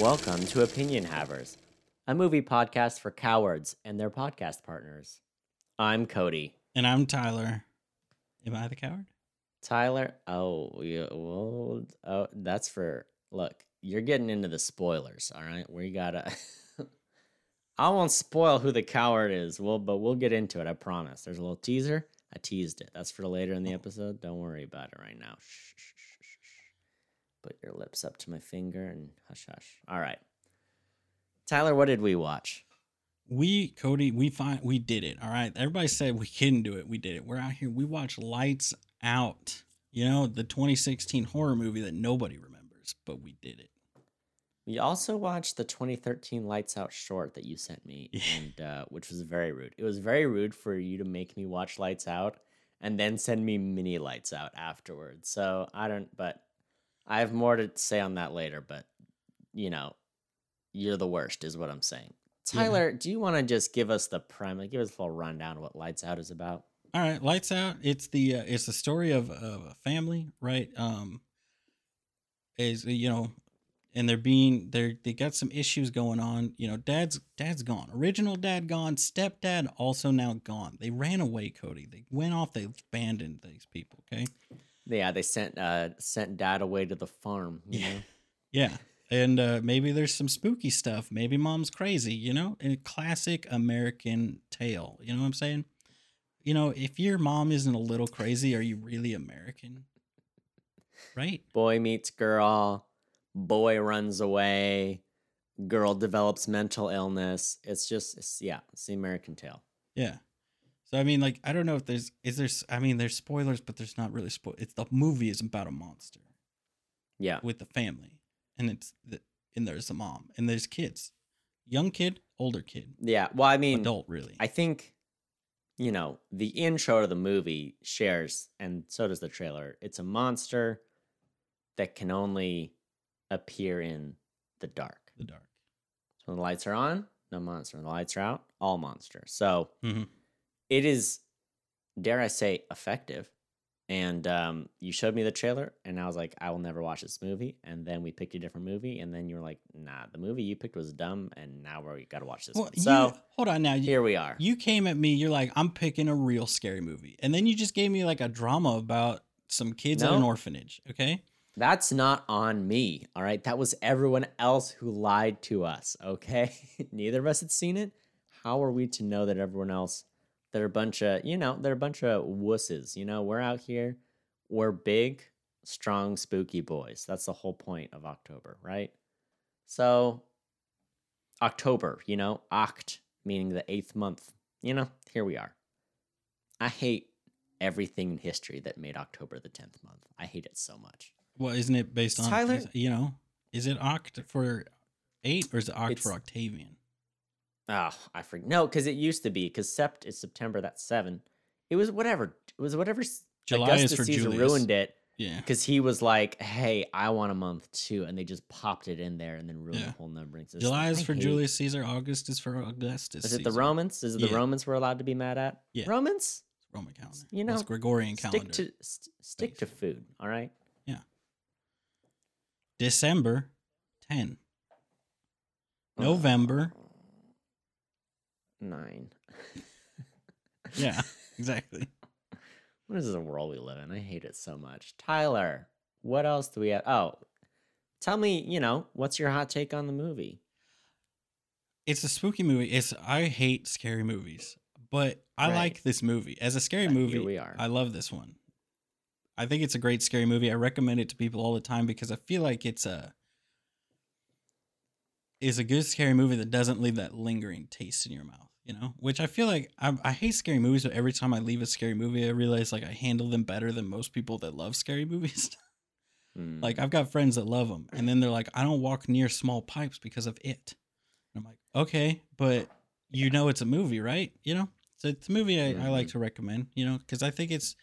Welcome to Opinion Havers, a movie podcast for cowards and their podcast partners. I'm Cody. And I'm Tyler. Am I the coward? Tyler, oh, yeah, well, oh, that's for look. You're getting into the spoilers, all right? We gotta. I won't spoil who the coward is. Well, but we'll get into it. I promise. There's a little teaser. I teased it. That's for later in the episode. Don't worry about it right now. Shh, shh. Put your lips up to my finger and hush, hush. All right. Tyler, what did we watch? We, Cody, we find we did it. All right. Everybody said we couldn't do it. We did it. We're out here. We watched Lights Out. You know, the 2016 horror movie that nobody remembers, but we did it. We also watched the 2013 Lights Out short that you sent me, Yeah. and uh, which was very rude. It was very rude for you to make me watch Lights Out and then send me mini Lights Out afterwards. So I don't, but I have more to say on that later. But you know, you're the worst, is what I'm saying. Yeah. Tyler, do you want to just give us the prime, give us a little rundown of what Lights Out is about? All right, lights out. It's the uh, it's the story of, of a family, right? Um, is you know, and they're being they're they got some issues going on. You know, dad's dad's gone. Original dad gone. Stepdad also now gone. They ran away, Cody. They went off. They abandoned these people. Okay. Yeah, they sent uh sent dad away to the farm. You Yeah. know? Yeah. And uh, maybe there's some spooky stuff. Maybe mom's crazy, you know? A classic American tale. You know what I'm saying? You know, if your mom isn't a little crazy, are you really American? Right? boy meets girl, boy runs away, girl develops mental illness. It's just, it's, yeah, it's the American tale. Yeah. So I mean, like, I don't know if there's is there. I mean, there's spoilers, but there's not really spoil. It's the movie is about a monster Yeah. with the family, and it's the and there's the mom and there's kids, young kid, older kid, Yeah. Well, I mean, adult, really. I think, you know, the intro to the movie shares, and so does the trailer. It's a monster that can only appear in the dark. the dark. So when the lights are on, no monster. When the lights are out, all monster. So Mhm. It is, dare I say, effective. And um, you showed me the trailer, and I was like, I will never watch this movie. And then we picked a different movie, and then you were like, Nah, the movie you picked was dumb, and now we got to watch this Well, one. you, So hold on now. You, here we are. you came at me. You're like, I'm picking a real scary movie, and then you just gave me like a drama about some kids at an orphanage. Okay. That's not on me. All right. That was everyone else who lied to us. Okay. Neither of us had seen it. How are we to know that everyone else, they're a bunch of, you know, they're a bunch of wusses. You know, we're out here. We're big, strong, spooky boys. That's the whole point of October, right? So, October, you know, Oct, meaning the eighth month. You know, here we are. I hate everything in history that made October the 10th month. I hate it so much. Well, isn't it based on Tyler- You know, is it Oct for eight or is it Oct It's- for Octavian? Oh, I forget. No, because it used to be because Sept is September. That's seven. It was whatever. It was whatever. July is Augustus for Caesar Julius. ruined it Yeah. because he was like, "Hey, I want a month too," and they just popped it in there and then ruined Yeah. the whole numbering system. July is I for Julius Caesar. August is for Augustus. Is it the Romans? Is it the Yeah. Romans we're allowed to be mad at? Yeah. Romans. Roman calendar? You know, Gregorian calendar. Stick to st- stick to food. All right. Yeah. December ten. November. Nine. Yeah, exactly. What is the world we live in? I hate it so much. Tyler, what else do we have? Oh, tell me, you know, what's your hot take on the movie? It's a spooky movie. It's I hate scary movies, but I Right. like this movie. As a scary Uh, here movie, we are. I love this one. I think it's a great scary movie. I recommend it to people all the time because I feel like it's a is a good scary movie that doesn't leave that lingering taste in your mouth, you know? Which I feel like I, I hate scary movies, but every time I leave a scary movie, I realize like I handle them better than most people that love scary movies. Hmm. Like I've got friends that love them, and then they're like, I don't walk near small pipes because of it. And I'm like, okay, but you know it's a movie, right? You know, so it's a movie I, I like Mhm. to recommend. You know, because I think it's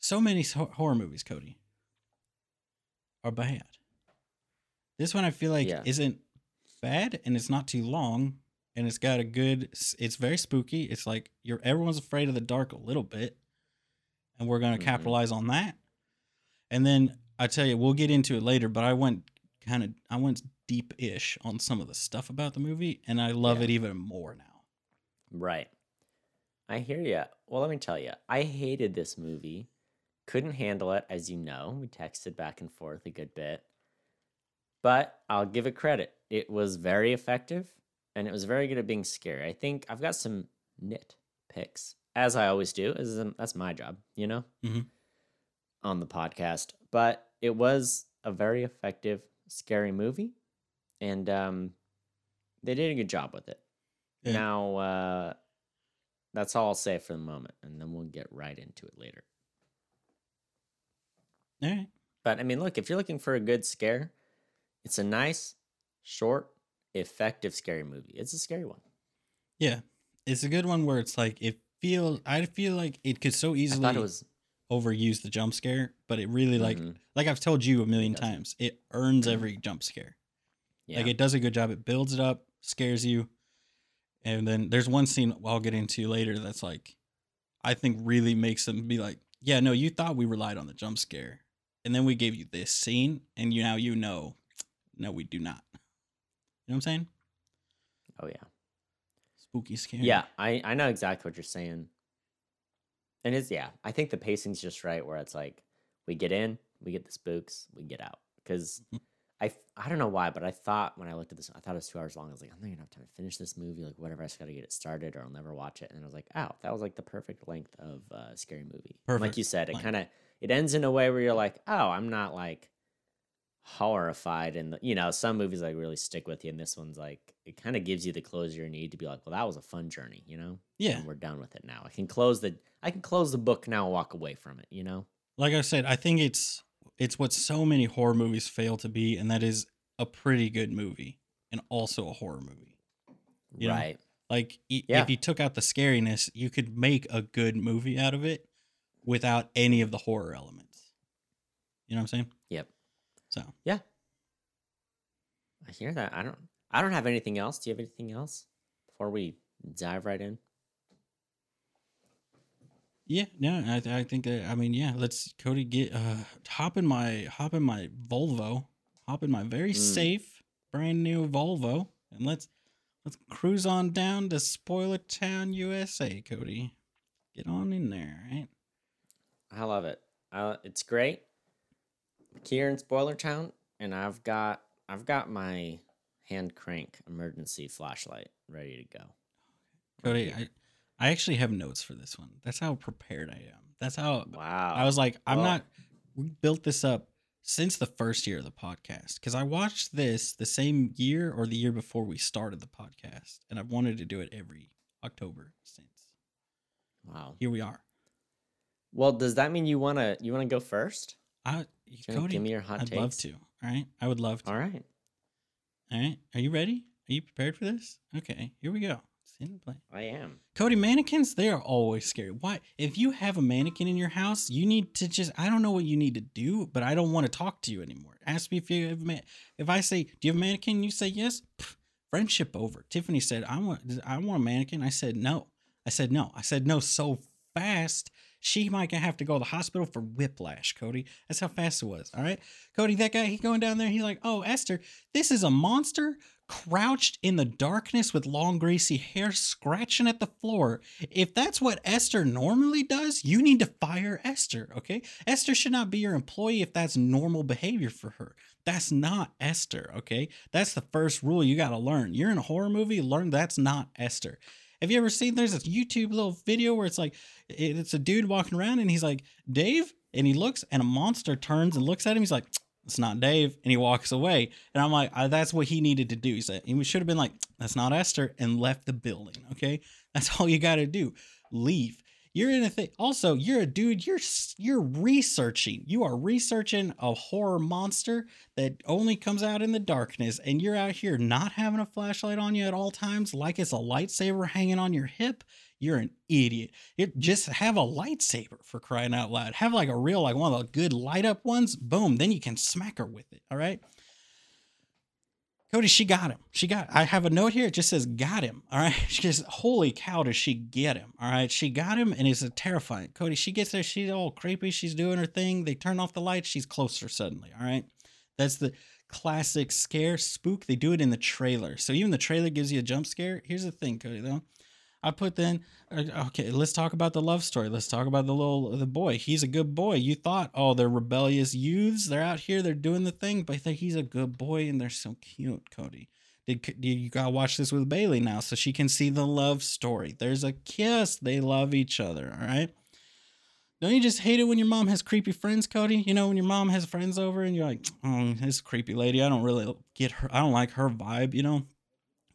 so many horror movies, Cody, are bad. This one I feel like Yeah. isn't bad, and it's not too long, and it's got a good. It's very spooky. It's like you're everyone's afraid of the dark a little bit, and we're gonna Mhm. capitalize on that. And then I tell you, we'll get into it later, but I went kind of I went deep ish on some of the stuff about the movie, and I love Yeah. it even more now. Right. I hear you. Well, let me tell you, I hated this movie. Couldn't handle it, as you know. We texted back and forth a good bit. But I'll give it credit. It was very effective and it was very good at being scary. I think I've got some nitpicks, as I always do. As That's my job, you know, Mhm. on the podcast. But it was a very effective, scary movie. And um, they did a good job with it. Yeah. Now, uh, that's all I'll say for the moment, and then we'll get right into it later. All right. But I mean, look, if you're looking for a good scare, it's a nice, short, effective scary movie. It's a scary one. Yeah, it's a good one where it's like it feels. I feel like it could so I easily thought it was overuse the jump scare, but it really like Mhm. like I've told you a million doesn't. times, it earns every jump scare. yeah. Like it does a good job. It builds it up, scares you, and then there's one scene I'll get into later that's like, I think really makes them be like, yeah, no, you thought we relied on the jump scare, and then we gave you this scene, and you now you know, no, we do not. You know what I'm saying? oh yeah, Spooky scare. yeah. I I know exactly what you're saying. And it's yeah. I think the pacing's just right, where it's like we get in, we get the spooks, we get out. Because I I I don't know why, but I thought when I looked at this, I thought it was two hours long. I was like, I'm not gonna have time to finish this movie. Like whatever, I just got to get it started, or I'll never watch it. And I was like, oh, that was like the perfect length of uh, scary movie. And Like you said, it kind of it ends in a way where you're like, oh, I'm not like horrified. And you know, some movies like really stick with you, and this one's like it kind of gives you the closure you need to be like, well, that was a fun journey, you know. Yeah. And we're done with it now. I can close the I can close the book now and walk away from it. You know. like I said, I think it's it's what so many horror movies fail to be, and that is a pretty good movie and also a horror movie. You know? right. Like i- Yeah. if you took out the scariness, you could make a good movie out of it without any of the horror elements. You know what I'm saying? So Yeah. I hear that. I don't I don't have anything else. Do you have anything else before we dive right in? yeah, no, I, th- I think that, I mean, yeah, let's Cody get uh hop in my hop in my Volvo, hop in my very Mm. safe brand new Volvo, and let's let's cruise on down to Spoiler Town, USA, Cody. Get on in there, right? I love it. Uh, it's great. Here in Spoiler Town, and I've got I've got my hand crank emergency flashlight ready to go. Cody. I, I actually have notes for this one. That's how prepared I am. That's how Wow. I was like, I'm Well- not. We built this up since the first year of the podcast because I watched this the same year or the year before we started the podcast, and I've wanted to do it every October since. wow. Here we are. Well, does that mean you wanna you wanna go first? I, Do you wanna Cody, give me your hot I'd takes? love to. All right, I would love to. All right. All right, are you ready? Are you prepared for this? Okay, here we go. I am. Cody, mannequins, they are always scary. Why? If you have a mannequin in your house, you need to just, I don't know what you need to do, but I don't want to talk to you anymore. Ask me if you have a man. If I say, do you have a mannequin? You say yes. Pff, friendship over. Tiffany said, I want, I want a mannequin. I said, no. I said, no. I said, no so fast. She might have to go to the hospital for whiplash, Cody. That's how fast it was. All right. Cody, that guy, he going down there. He's like, oh, Esther, this is a monster crouched in the darkness with long greasy hair scratching at the floor. If that's what Esther normally does, you need to fire Esther, okay? Esther should not be your employee if that's normal behavior for her. That's not Esther, okay? That's the first rule you got to learn. You're in a horror movie, learn that's not Esther. Have you ever seen there's this YouTube little video where it's like it's a dude walking around and he's like, "Dave?" and he looks and a monster turns and looks at him. He's like, "It's not Dave." And he walks away. And I'm like, "Uh, "That's what he needed to do." He said he should have been like, "That's not Esther," and left the building, okay? That's all you got to do. Leave. You're in a thing. Also, you're a dude. You're you're researching. You are researching a horror monster that only comes out in the darkness, and you're out here not having a flashlight on you at all times, like it's a lightsaber hanging on your hip. You're an idiot. It, just have a lightsaber for crying out loud. Have like a real, like one of the good light up ones. Boom. Then you can smack her with it. All right. Cody, she got him. She got. I have a note here. It just says "got him." All right. She just, holy cow, does she get him? All right. She got him, and it's terrifying. Cody, she gets there. She's all creepy. She's doing her thing. They turn off the lights. She's closer suddenly. All right. That's the classic scare spook. They do it in the trailer. So even the trailer gives you a jump scare. Here's the thing, Cody, though. I put then uh, okay, let's talk about the love story. Let's talk about the little the boy. He's a good boy. You thought, oh, they're rebellious youths. They're out here, they're doing the thing, but he's a good boy and they're so cute, Cody. Did, you gotta watch this with Bailey now so she can see the love story. There's a kiss. They love each other. All right. Don't you just hate it when your mom has creepy friends, Cody? You know, when your mom has friends over and you're like, oh, this creepy lady. I don't really get her. I don't like her vibe. You know,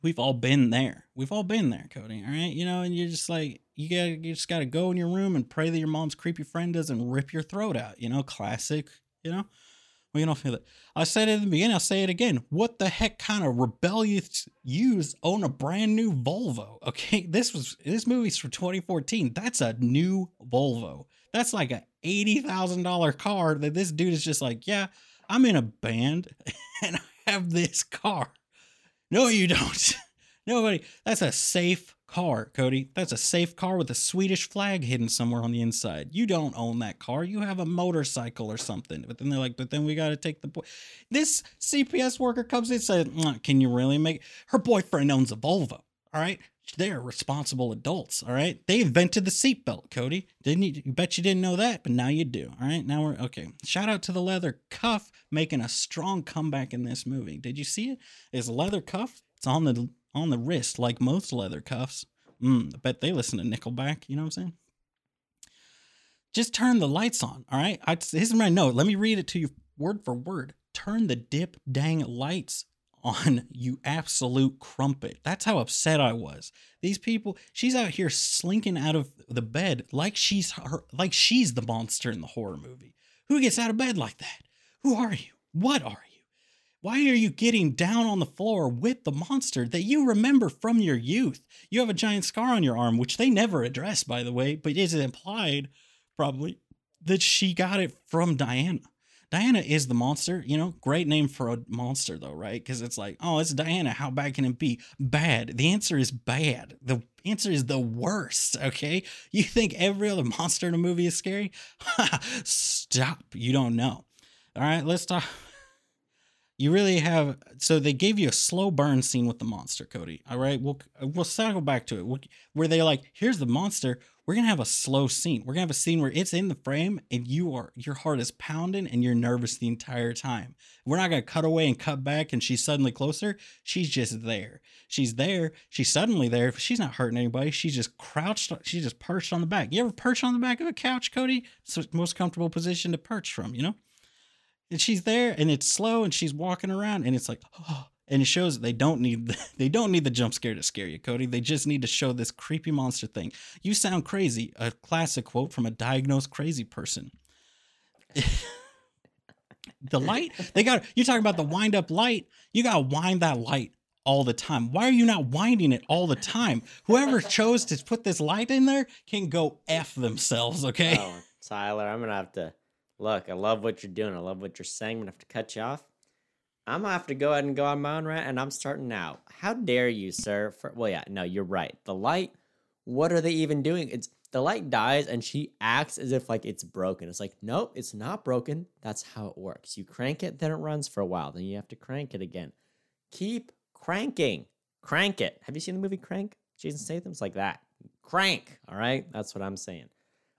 we've all been there. We've all been there, Cody. All right. You know, and you're just like, you got you just got to go in your room and pray that your mom's creepy friend doesn't rip your throat out. You know, classic. You know, we don't feel it. I said it in the beginning. I'll say it again. What the heck kind of rebellious use own a brand new Volvo? Okay, this was this movie's from 2014. That's a new Volvo. That's like a eighty thousand dollar car that this dude is just like, yeah, I'm in a band and I have this car. No, you don't. Nobody. That's a safe car, Cody. That's a safe car with a Swedish flag hidden somewhere on the inside. You don't own that car. You have a motorcycle or something. But then they're like, but then we got to take the boy. This CPS worker comes in and says, mm, can you really make her boyfriend owns a Volvo? All right. They are responsible adults. All right. They invented the seatbelt, Cody. Didn't you? you? Bet you didn't know that, but now you do. All right. Now we're okay. Shout out to the leather cuff making a strong comeback in this movie. Did you see it? Is leather cuff? It's on the on the wrist like most leather cuffs. Mm, I bet they listen to Nickelback. You know what I'm saying? Just turn the lights on. All right. I, here's my note. Let me read it to you word for word. Turn the dip dang lights on, you absolute crumpet. That's how upset I was. These people, she's out here slinking out of the bed like she's her, like she's the monster in the horror movie. Who gets out of bed like that? Who are you? What are you? Why are you getting down on the floor with the monster that you remember from your youth? You have a giant scar on your arm, which they never address, by the way, but is implied probably that she got it from Diana? Diana is the monster, you know, great name for a monster though, right? Because it's like, oh, it's Diana. How bad can it be? Bad. The answer is bad. The answer is the worst, okay? You think every other monster in a movie is scary? Stop. You don't know. All right, let's talk you really have so they gave you a slow burn scene with the monster cody all right? We'll we'll cycle back to it. Where they're like here's the monster. We're gonna have a slow scene. We're gonna have a scene where it's in the frame and you are your heart is pounding and you're nervous the entire time. We're not gonna cut away and cut back and she's suddenly closer. She's just there. She's there. She's suddenly there. She's not hurting anybody. She's just crouched she's just perched on the back. You ever perch on the back of a couch cody? It's the most comfortable position to perch from you know and she's there and it's slow and she's walking around and it's like oh and it shows they don't need the, they don't need the jump scare to scare you cody. They just need to show this creepy monster thing. You sound crazy. A classic quote from a diagnosed crazy person. The light? They got you're talking about the wind up light? You got to wind that light all the time. Why are you not winding it all the time? Whoever chose to put this light in there can go f themselves okay? Oh, tyler i'm gonna have to look, I love what you're doing. I love what you're saying. I'm gonna have to cut you off. I'm gonna have to go ahead and go on my own rant, and I'm starting now. How dare you, sir? For, well, yeah, no, you're right. The light. What are they even doing? It's the light dies, and she acts as if like it's broken. It's like, nope, it's not broken. That's how it works. You crank it, then it runs for a while. Then you have to crank it again. Keep cranking. Crank it. Have you seen the movie Crank? Jason Statham's like that. Crank. All right, that's what I'm saying.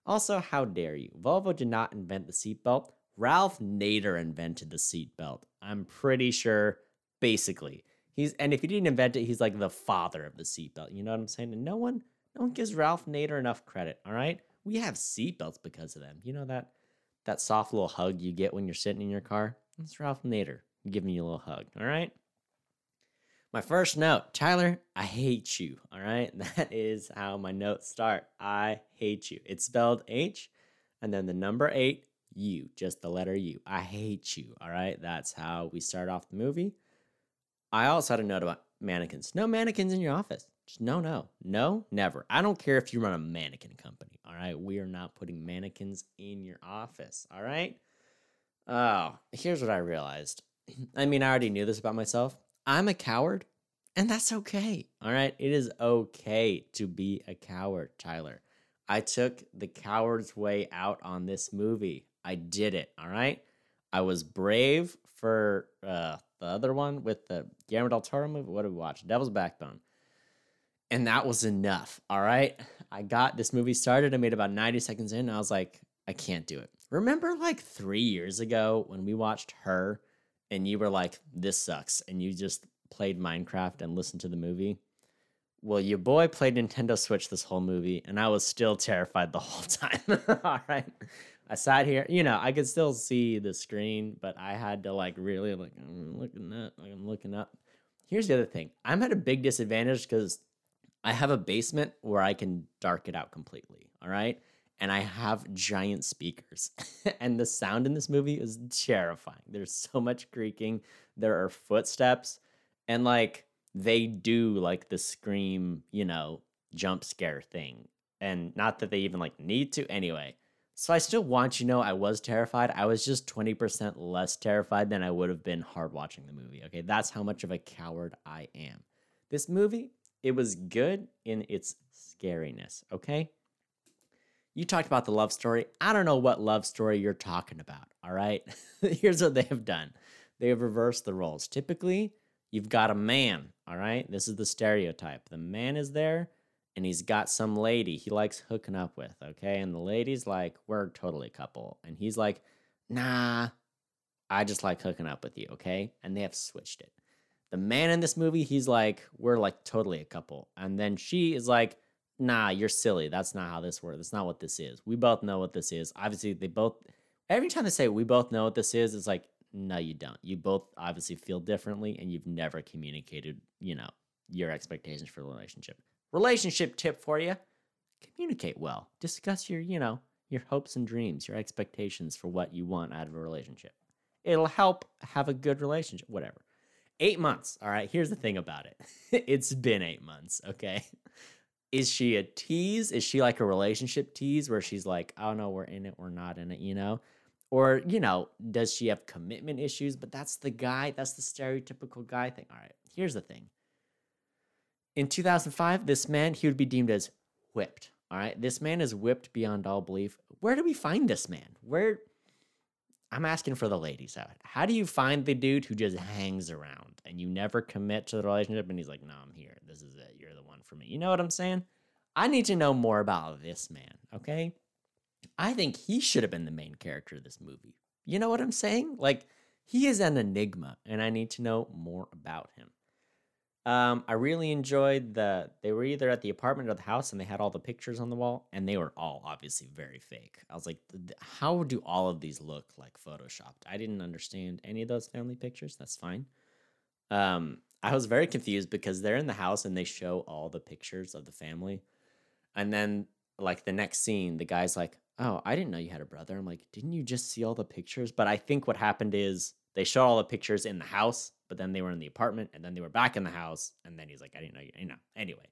Also, how dare you? Volvo did not invent the seatbelt. Ralph Nader invented the seatbelt. I'm pretty sure, basically. He's and if he didn't invent it, he's like the father of the seatbelt. You know what I'm saying? And no one, no one gives Ralph Nader enough credit. All right, we have seatbelts because of them. You know that that soft little hug you get when you're sitting in your car. It's Ralph Nader giving you a little hug. All right. My first note, Tyler, I hate you. All right. That is how my notes start. I hate you. It's spelled H and then the number eight, U, just the letter U. I hate you. All right. That's how we start off the movie. I also had a note about mannequins. No mannequins in your office. Just no, no, no, never. I don't care if you run a mannequin company. All right. We are not putting mannequins in your office. All right. Oh, here's what I realized. I mean, I already knew this about myself. I'm a coward, and that's okay. All right. It is okay to be a coward, Tyler. I took the coward's way out on this movie. I did it. All right. I was brave for uh, the other one with the Guillermo del Toro movie. What did we watch? Devil's Backbone. And that was enough. All right. I got this movie started. I made about 90 seconds in. And I was like, I can't do it. Remember like three years ago when we watched her and you were like, this sucks. And you just played Minecraft and listened to the movie? Well, your boy played Nintendo Switch this whole movie, and I was still terrified the whole time. All right. I sat here, you know, I could still see the screen, but I had to like really like I'm looking up, like I'm looking up. Here's the other thing. I'm at a big disadvantage because I have a basement where I can dark it out completely. All right. And I have giant speakers. and the sound in this movie is terrifying. There's so much creaking. There are footsteps. And like they do like the scream, you know, jump scare thing. And not that they even like need to anyway. So I still want you to know I was terrified. I was just 20% less terrified than I would have been hard watching the movie. Okay, that's how much of a coward I am. This movie, it was good in its scariness, okay? You talked about the love story. I don't know what love story you're talking about, all right? Here's what they have done. They have reversed the roles. Typically, you've got a man, all right? This is the stereotype. The man is there and he's got some lady he likes hooking up with, okay? And the lady's like, we're totally a couple. And he's like, nah, I just like hooking up with you, okay? And they have switched it. The man in this movie, he's like, we're like totally a couple. And then she is like, nah, you're silly. That's not how this works. That's not what this is. We both know what this is. Obviously, they both, every time they say we both know what this is, it's like, no, you don't. You both obviously feel differently and you've never communicated, you know, your expectations for the relationship. Relationship tip for you communicate well. Discuss your, you know, your hopes and dreams, your expectations for what you want out of a relationship. It'll help have a good relationship, whatever. Eight months. All right. Here's the thing about it it's been eight months. Okay. Is she a tease? Is she like a relationship tease where she's like, oh no, we're in it, we're not in it, you know? Or, you know, does she have commitment issues? But that's the guy, that's the stereotypical guy thing. All right. Here's the thing in 2005, this man, he would be deemed as whipped. All right. This man is whipped beyond all belief. Where do we find this man? Where? I'm asking for the ladies out. How do you find the dude who just hangs around and you never commit to the relationship and he's like, no, I'm here. This is it. You're the one for me. You know what I'm saying? I need to know more about this man, okay? I think he should have been the main character of this movie. You know what I'm saying? Like, he is an enigma, and I need to know more about him. Um, I really enjoyed the. They were either at the apartment or the house, and they had all the pictures on the wall, and they were all obviously very fake. I was like, how do all of these look like photoshopped? I didn't understand any of those family pictures. That's fine. Um, I was very confused because they're in the house and they show all the pictures of the family, and then like the next scene, the guy's like, "Oh, I didn't know you had a brother." I'm like, "Didn't you just see all the pictures?" But I think what happened is they showed all the pictures in the house but then they were in the apartment and then they were back in the house and then he's like i didn't know you, you know. Anyway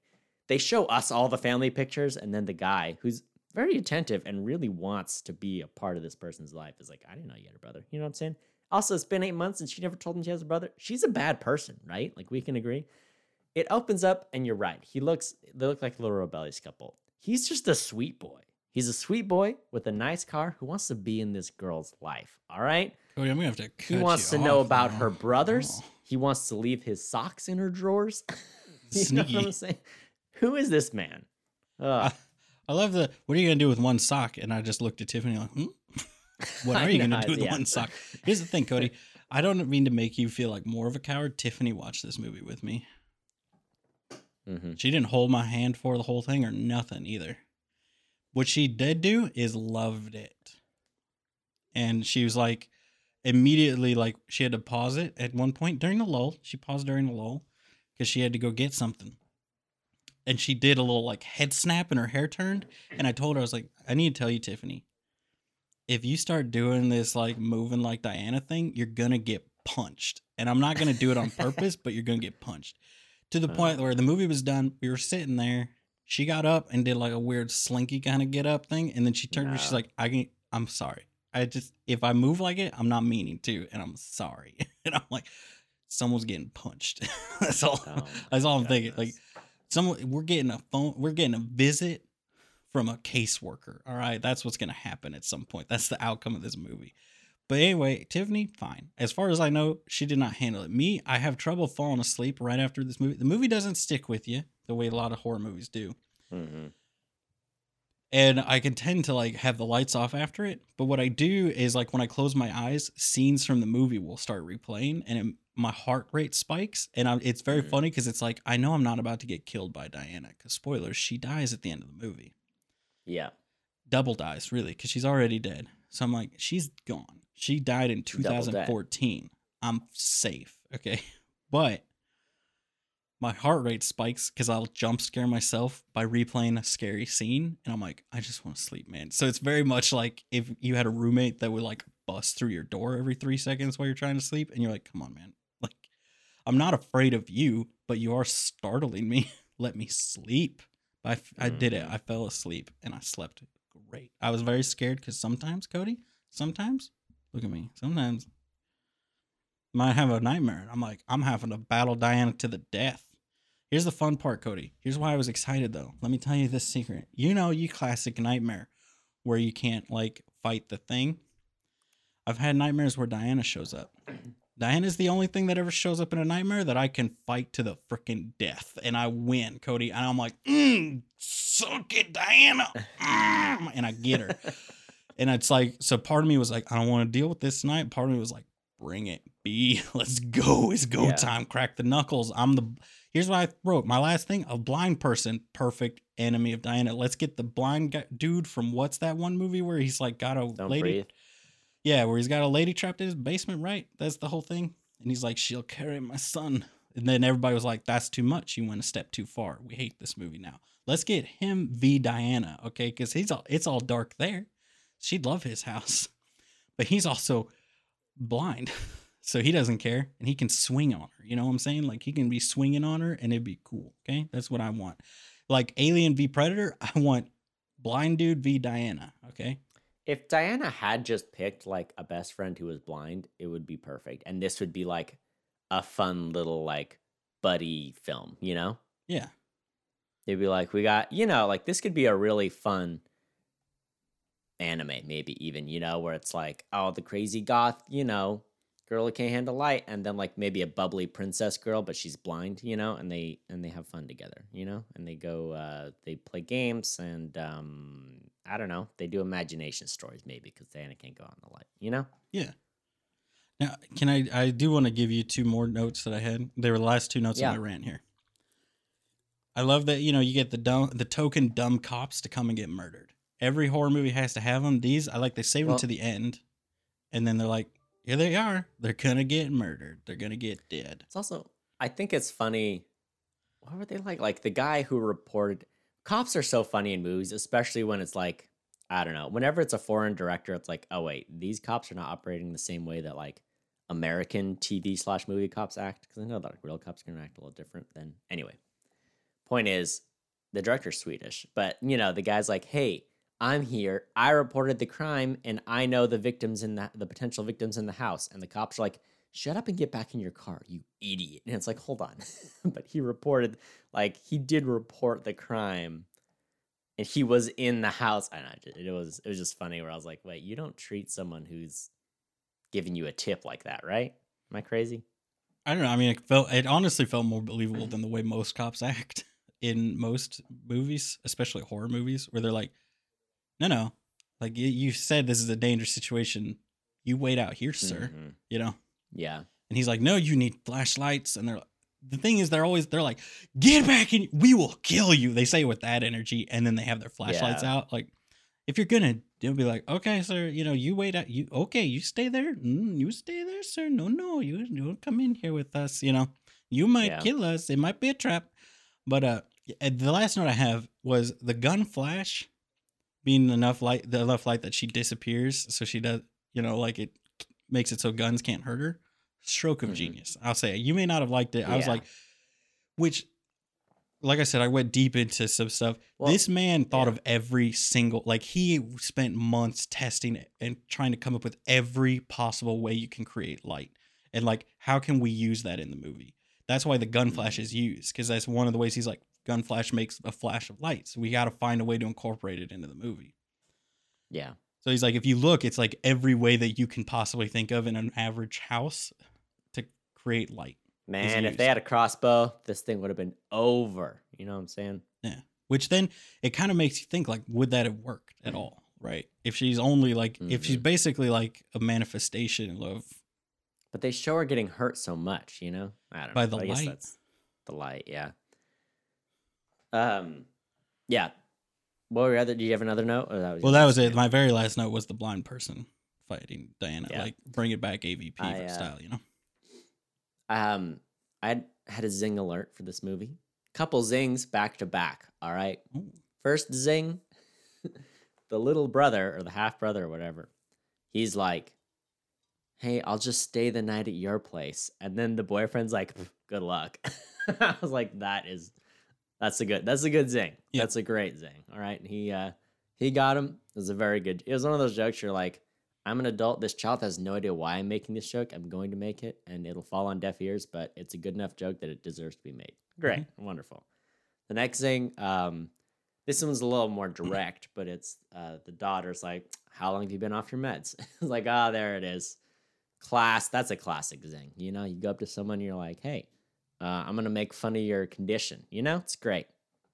they show us all the family pictures and then the guy who's very attentive and really wants to be a part of this person's life is like i didn't know you had a brother. You know what i'm saying? Also it's been eight months and she never told him she has a brother. She's a bad person right? Like we can agree. It opens up and you're right. He looks they look like a little rebellious couple. He's just a sweet boy. He's a sweet boy with a nice car who wants to be in this girl's life all right? Oh, Cody, I'm gonna have to. he wants to know about now. her brothers. Oh. He wants to leave his socks in her drawers. you Sneaky. know what I'm saying? Who is this man? I, I, love the. What are you gonna do with one sock? And I just looked at Tiffany like, hmm? What are you gonna do with yeah. one sock? Here's the thing, Cody. I don't mean to make you feel like more of a coward. Tiffany watched this movie with me. Mm-hmm. She didn't hold my hand for the whole thing or nothing either. What she did do is loved it. And she was like, immediately like she had to pause it at one point during the lull. She paused during the lull because she had to go get something. And she did a little like head snap and her hair turned. And I told her, I was like, I need to tell you, Tiffany, if you start doing this like moving like Diana thing, you're gonna get punched. And I'm not gonna do it on purpose, but you're gonna get punched. To the uh. point where the movie was done, we were sitting there. She got up and did like a weird slinky kind of get up thing, and then she turned. No. She's like, "I can, I'm sorry. I just if I move like it, I'm not meaning to, and I'm sorry. and I'm like, someone's getting punched. that's all. Oh, that's all I'm thinking. Like, someone we're getting a phone, we're getting a visit from a caseworker. All right, that's what's gonna happen at some point. That's the outcome of this movie. But anyway, Tiffany, fine. As far as I know, she did not handle it. Me, I have trouble falling asleep right after this movie. The movie doesn't stick with you the way a lot of horror movies do. hmm and I can tend to like have the lights off after it. But what I do is like when I close my eyes, scenes from the movie will start replaying, and it, my heart rate spikes. And I, it's very Mhm. funny because it's like I know I'm not about to get killed by Diana. Because spoilers, she dies at the end of the movie, Yeah. double dies really, because she's already dead. So I'm like, she's gone. She died in 2014. I'm safe, okay, but. My heart rate spikes because I'll jump scare myself by replaying a scary scene, and I'm like, I just want to sleep, man. So it's very much like if you had a roommate that would like bust through your door every three seconds while you're trying to sleep, and you're like, come on, man. Like, I'm not afraid of you, but you are startling me. Let me sleep. i mm. did it. I fell asleep and I slept great. I was very scared because sometimes, Cody, sometimes, look at me, sometimes might have a nightmare. I'm like, I'm having to battle Diana to the death. Here's the fun part, Cody. Here's why I was excited though. Let me tell you this secret. You know, you classic nightmare where you can't like fight the thing. I've had nightmares where Diana shows up. Diana's the only thing that ever shows up in a nightmare that I can fight to the freaking death and I win, Cody. And I'm like, mm, suck it, Diana. Mm, and I get her. and it's like, so part of me was like, I don't want to deal with this tonight. Part of me was like, bring it, B. Let's go. It's go Yeah. time. Crack the knuckles. I'm the. Here's what I wrote. My last thing: a blind person, perfect enemy of Diana. Let's get the blind guy, dude from what's that one movie where he's like got a Don't lady. breathe. Yeah, where he's got a lady trapped in his basement, right? That's the whole thing. And he's like, she'll carry my son. And then everybody was like, that's too much. You went a step too far. We hate this movie now. Let's get him v Diana, okay? Because he's all it's all dark there. She'd love his house, but he's also blind, so he doesn't care, and he can swing on her. You know what I'm saying? Like he can be swinging on her, and it'd be cool. Okay, that's what I want. Like Alien v Predator, I want blind dude v Diana. Okay, If Diana had just picked like a best friend who was blind, it would be perfect. And this would be like a fun little like buddy film, you know? yeah. It'd be like we got, you know, like this could be a really fun anime, maybe even, you know, where it's like, oh, the crazy goth, you know, girl who can't handle light, and then like maybe a bubbly princess girl, but she's blind, you know, and they and they have fun together, you know, and they go, uh, they play games, and um, I don't know, they do imagination stories maybe because Diana can't go out in the light, you know. Yeah. Now, can I? I do want to give you two more notes that I had. They were the last two notes Yeah. that I ran here. I love that you know you get the dumb, the token dumb cops to come and get murdered. Every horror movie has to have them. These I like. They save them to the end, and then they're like, here they are. They're gonna get murdered. They're gonna get dead. It's also, I think it's funny. What were they like? Like the guy who reported. Cops are so funny in movies, especially when it's like, I don't know. Whenever it's a foreign director, it's like, oh wait, these cops are not operating the same way that like American TV slash movie cops act. Because I know that real cops can act a little different. Than anyway, point is, the director's Swedish, but you know the guy's like, hey, I'm here. I reported the crime, and I know the victims in the the potential victims in the house. And the cops are like, shut up and get back in your car, you idiot. And it's like, hold on. but he reported, like, he did report the crime and he was in the house. I know it was it was just funny where I was like, wait, you don't treat someone who's giving you a tip like that, right? Am I crazy? I don't know. I mean, it felt. It honestly felt more believable than the way most cops act in most movies, especially horror movies, where they're like, "No, no, like you, you said, this is a dangerous situation. You wait out here, sir." Mhm. You know. Yeah. And he's like, "No, you need flashlights." And they're like, the thing is, they're always they're like, "Get back and We will kill you." They say it with that energy, and then they have their flashlights Yeah. out. Like, if you're gonna, they'll be like, "Okay, sir, you know, you wait out. You okay? You stay there. Mm, you stay there, sir. No, no, you don't come in here with us. You know, you might Yeah. kill us. It might be a trap." But uh, uh, the last note I have was the gun flash being enough light, the enough light that she disappears, so she does, you know, like it makes it so guns can't hurt her. Stroke of Mhm. genius. I'll say you may not have liked it. I was like, which, like I said, I went deep into some stuff. Well, this man thought yeah. of every single, like he spent months testing it and trying to come up with every possible way you can create light, and like how can we use that in the movie? That's why the gun flash Mm-hmm. is used because that's one of the ways he's like gun flash makes a flash of light. So we got to find a way to incorporate it into the movie. Yeah. So he's like, if you look, it's like every way that you can possibly think of in an average house to create light. Man, if they had a crossbow, this thing would have been over. You know what I'm saying? Yeah. Which then it kind of makes you think like, would that have worked at all? Right? If she's only like, if she's Mhm. basically like a manifestation of But they show her getting hurt so much, you know? I don't By know. the light. that's the light, yeah. Um yeah. What were your other do you have another note? Or that was Well, that was it. My very last note was the blind person fighting Diana. Yeah. Like bring it back AVP I, uh, style, you know? Um I had, had a zing alert for this movie. Couple zings back to back, all right? Ooh. First zing, the little brother or the half brother or whatever, he's like, Hey, I'll just stay the night at your place. And then the boyfriend's like, Good luck. I was like, That is, that's a good, that's a good zing. Yeah. That's a great zing. All right. He, uh, he got him. It was a very good, it was one of those jokes you're like, I'm an adult. This child has no idea why I'm making this joke. I'm going to make it and it'll fall on deaf ears, but it's a good enough joke that it deserves to be made. Great. Wonderful. The next thing, um, this one's a little more direct, but it's uh, the daughter's like, How long have you been off your meds? it's like, Ah, there it is. Class. That's a classic zing. You know, you go up to someone, you're like, Hey, uh, I'm going to make fun of your condition. You know, it's great.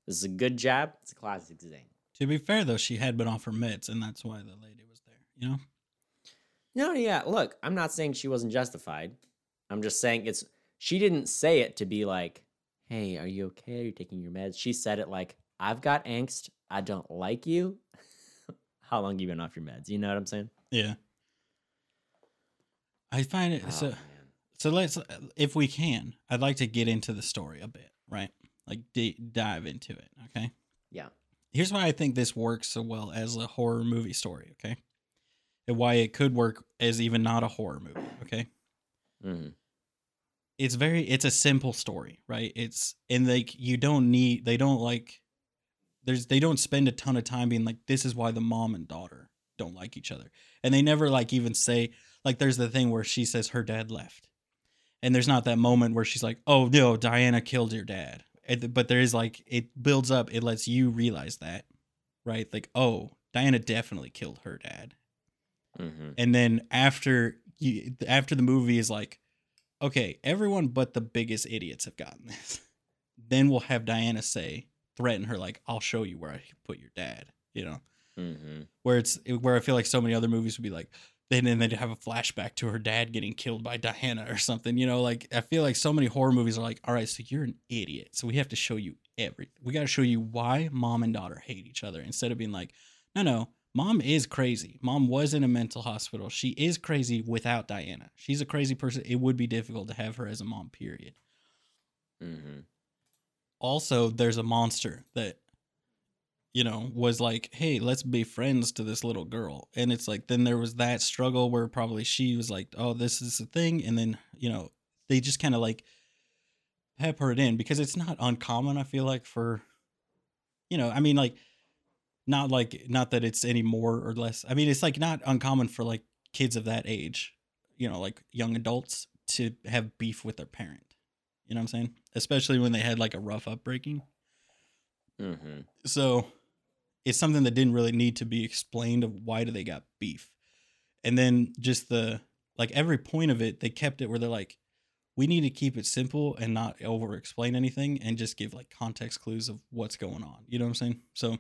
This is a good job. It's a classic zing. To be fair though, she had been off her meds and that's why the lady was there, you know? No, yeah. Look, I'm not saying she wasn't justified. I'm just saying it's she didn't say it to be like, "Hey, are you okay? Are you taking your meds?" She said it like, "I've got angst. I don't like you. How long you been off your meds?" You know what I'm saying? Yeah. I find it Oh, so man. So let's if we can, I'd like to get into the story a bit, right? Like d- dive into it, okay? Yeah. Here's why I think this works so well as a horror movie story, okay? And why it could work as even not a horror movie, okay? Mhm. it's very it's a simple story right it's and like you don't need they don't like there's they don't spend a ton of time being like this is why the mom and daughter don't like each other and they never like even say like there's the thing where she says her dad left and there's not that moment where she's like oh no diana killed your dad. And- but there is like it builds up it lets you realize that right? Like oh diana definitely killed her dad. Mhm. and then after you after the movie is like okay everyone but the biggest idiots have gotten this. Then we'll have diana say threaten her like i'll show you where i put your dad you know? Mhm. where it's where i feel like so many other movies would be like then and they'd have a flashback to her dad getting killed by diana or something you know like i feel like so many horror movies are like all right so you're an idiot so we have to show you every we got to show you why mom and daughter hate each other instead of being like no no mom is crazy. Mom was in a mental hospital. She is crazy without diana. She's a crazy person. It would be difficult to have her as a mom period. Mm-hmm. also there's a monster that you know was like hey let's be friends to this little girl. And it's like then there was that struggle where probably she was like oh this is a thing. And then you know they just kind of like pepper it in because it's not uncommon i feel like for you know i mean like not like not that it's any more or less i mean it's like not uncommon for like kids of that age you know like young adults to have beef with their parent. You know what i'm saying? Especially when they had like a rough upbringing. Mhm. so it's something that didn't really need to be explained of why do they got beef. And then just the like every point of it they kept it where they're like we need to keep it simple and not over explain anything and just give like context clues of what's going on. You know what i'm saying? So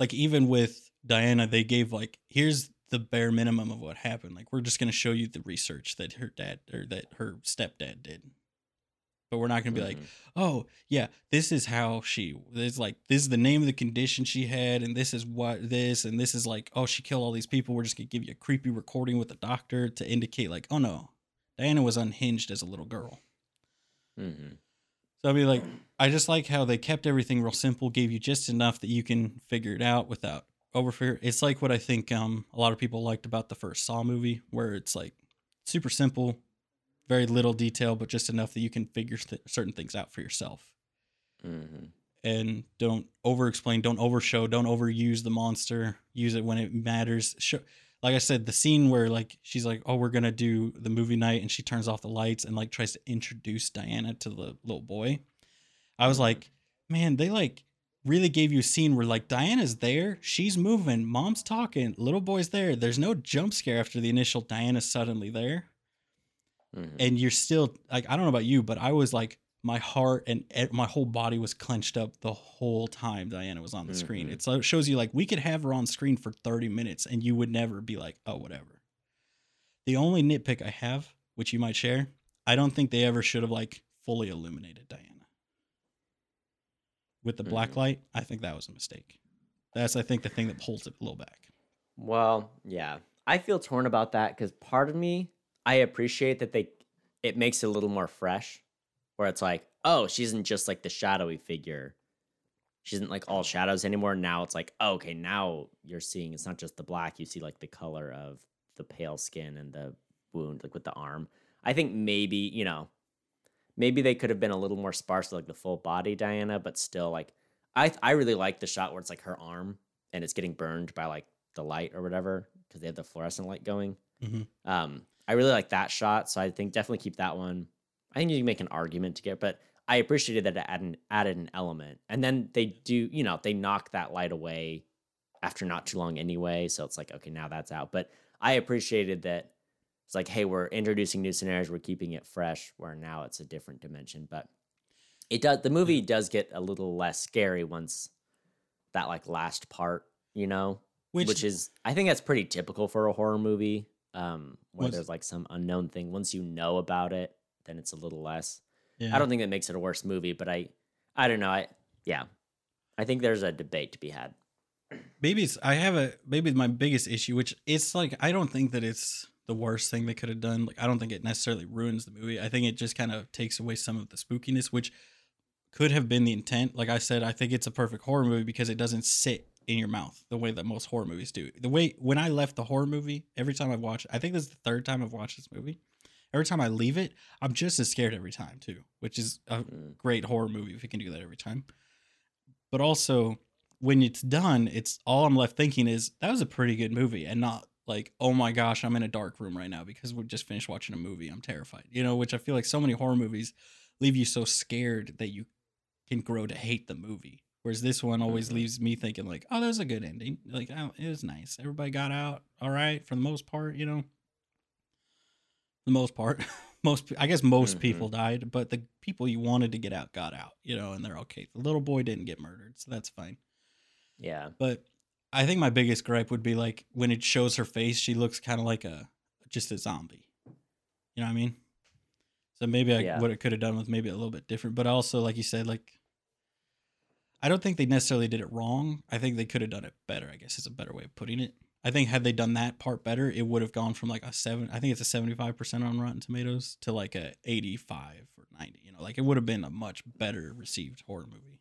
like even with diana they gave like here's the bare minimum of what happened. Like we're just going to show you the research that her dad or that her stepdad did but we're not going to be like Mhm. oh yeah this is how she it's like this is the name of the condition she had and this is what this and this is like oh she killed all these people we're just going to give you a creepy recording with the doctor to indicate like oh no diana was unhinged as a little girl Mhm. so i'd be like i just like how they kept everything real simple gave you just enough that you can figure it out without overfigure it's like what i think um a lot of people liked about the first saw movie where it's like super simple very little detail but just enough that you can figure th- certain things out for yourself Mhm. and don't over explain, don't overshow, don't overuse the monster. Use it when it matters. Show, like I said, the scene where like she's like, "Oh, we're gonna do the movie night," and she turns off the lights and like tries to introduce Diana to the little boy. I was Mhm. like, man, they like really gave you a scene where like Diana's there, she's moving, mom's talking, little boy's there. There's no jump scare after the initial Diana's suddenly there. Mhm. And you're still like, I don't know about you, but I was like, my heart and my whole body was clenched up the whole time Diana was on the screen. Mhm. It's, it shows you like we could have her on screen for 30 minutes and you would never be like, oh, whatever. The only nitpick I have, which you might share, I don't think they ever should have like fully illuminated Diana with the black Mhm. light. I think that was a mistake. That's I think the thing that holds it a little back. Well, yeah. I feel torn about that because part of me, I appreciate that they it makes it a little more fresh. Where it's like, oh, she isn't just like the shadowy figure. She isn't like all shadows anymore. Now it's like, oh, okay, now you're seeing it's not just the black, you see like the color of the pale skin and the wound, like with the arm. I think maybe, you know, maybe they could have been a little more sparse like the full body Diana, but still like I I really like the shot where it's like her arm and it's getting burned by like the light or whatever because they have the fluorescent light going. Mhm. Um, I really like that shot, so I think definitely keep that one. I think you can make an argument to get, but I appreciated that it added, added an element, and then they do, you know, they knock that light away after not too long anyway, so it's like okay, now that's out. But I appreciated that it's like, hey, we're introducing new scenarios, we're keeping it fresh, where now it's a different dimension, but it does the movie does get a little less scary once that like last part, you know, Which, which, is I think that's pretty typical for a horror movie. Um, where Was- there's like some unknown thing. Once you know about it, then it's a little less. yeah. I don't think that makes it a worse movie, but I, I don't know. I yeah, I think there's a debate to be had. maybe it's I have a maybe my biggest issue, which it's like I don't think that it's the worst thing they could have done. Like I don't think it necessarily ruins the movie. I think it just kind of takes away some of the spookiness, which could have been the intent. Like I said, I think it's a perfect horror movie because it doesn't sit in your mouth the way that most horror movies do. The way when I left the horror movie, every time I've watched, I think this is the third time I've watched this movie. Every time I leave it, I'm just as scared every time too, which is a Mm. great horror movie if you can do that every time. But also, when it's done, it's all I'm left thinking is that was a pretty good movie, and not like, oh my gosh, I'm in a dark room right now because we just finished watching a movie. I'm terrified, you know. Which I feel like so many horror movies leave you so scared that you can grow to hate the movie. Whereas this one always Mhm. leaves me thinking like, oh, that was a good ending. Like, oh, it was nice. Everybody got out all right for the most part, you know. The most part, most I guess most Mhm. people died, but the people you wanted to get out got out, you know, and they're okay. The little boy didn't get murdered, so that's fine. Yeah, But I think my biggest gripe would be like when it shows her face, she looks kind of like a just a zombie. You know what I mean? So maybe I Yeah. what it could have done was maybe a little bit different, but also like you said, like I don't think they necessarily did it wrong. I think they could have done it better. I guess is a better way of putting it. I think had they done that part better, it would have gone from like a seven. I think it's a seventy-five percent on Rotten Tomatoes to like a eighty-five or ninety. You know, like it would have been a much better received horror movie.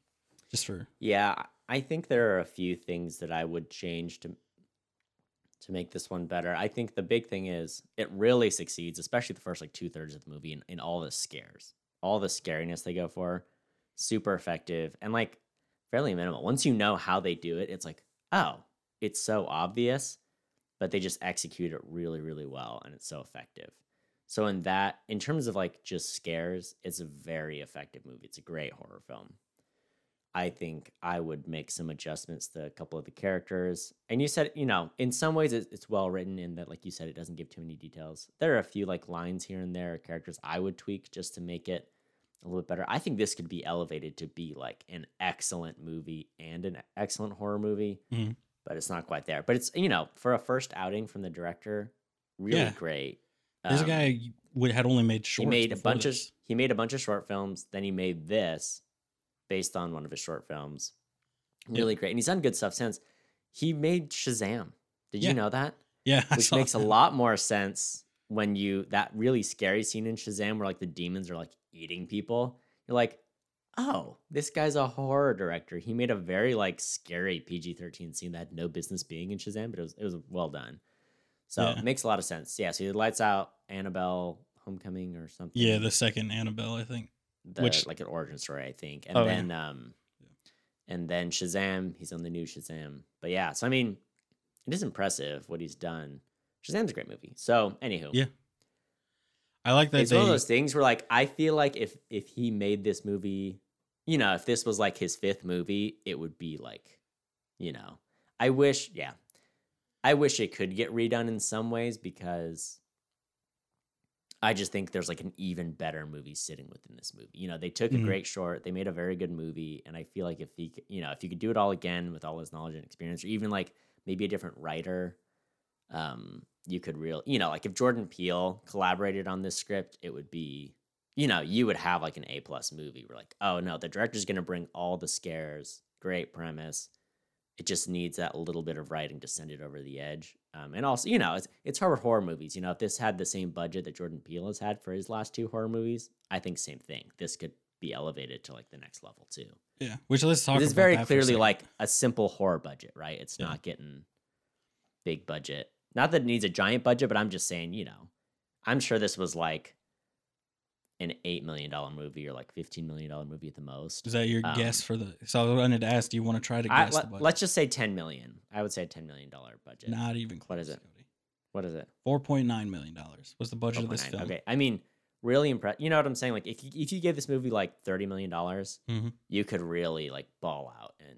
Just for yeah. I think there are a few things that I would change to to make this one better. I think the big thing is it really succeeds, especially the first like two thirds of the movie, in, in all the scares, all the scariness they go for, super effective and like fairly minimal. Once you know how they do it, it's like, oh, it's so obvious, but they just execute it really, really well, and it's so effective. So in that, in terms of like just scares, it's a very effective movie. It's a great horror film. I think I would make some adjustments to a couple of the characters. And you said, you know, in some ways it's, it's well written in that, like you said, it doesn't give too many details. There are a few like lines here and there, characters I would tweak just to make it a little bit better. I think this could be elevated to be like an excellent movie and an excellent horror movie, Mhm. but it's not quite there. But it's, you know, for a first outing from the director, really Yeah. great. This Um, guy would had only made short. he made a bunch this. of he made a bunch of short films then he made this based on one of his short films Yeah. really great and he's done good stuff since he made shazam did Yeah. you know that yeah, I which makes a lot more sense when you that really scary scene in shazam where like the demons are like eating people you're like oh this guy's a horror director he made a very like scary pg-13 scene that had no business being in shazam but it was it was well done so Yeah. it makes a lot of sense yeah so he lights out annabelle homecoming or something Yeah, the second Annabelle, I think. the, Which- like an origin story, I think. And Oh, yeah. then um and then Shazam, he's on the new Shazam. But yeah, so I mean, it is impressive what he's done. Shazam's a great movie. So anywho. Yeah, I like that It's they. one of those things where like I feel like if if he made this movie you know, if this was like his fifth movie, it would be like, you know, I wish, yeah, I wish it could get redone in some ways because I just think there's like an even better movie sitting within this movie. You know, they took a Mhm. great short, they made a very good movie, and I feel like if he, you know, if you could do it all again with all his knowledge and experience, or even like maybe a different writer, um, you could real, you know, like if Jordan Peele collaborated on this script, it would be, you know, you would have like an A plus movie. we're like, oh no, the director's gonna bring all the scares, great premise. It just needs that little bit of writing to send it over the edge. Um, and also, you know, it's it's hard with horror movies. You know, if this had the same budget that Jordan Peele has had for his last two horror movies, I think same thing. This could be elevated to like the next level too. Yeah. Which let's talk. It's about very that for a clearly like a simple horror budget, right? It's Yeah. not getting big budget. Not that it needs a giant budget, but I'm just saying, you know, I'm sure this was like an eight million dollar movie or like fifteen million dollar movie at the most. Is that your um, guess for the? So I wanted to ask, do you want to try to I, guess the let, budget? let's just say ten million. I would say a ten million dollar budget. Not even close. What is it? What is it? Four point nine million dollars was the budget of this 4.9. film. Okay, I mean, really impressed. You know what I'm saying? Like, if you, if you gave this movie like thirty million dollars, Mhm. you could really like ball out and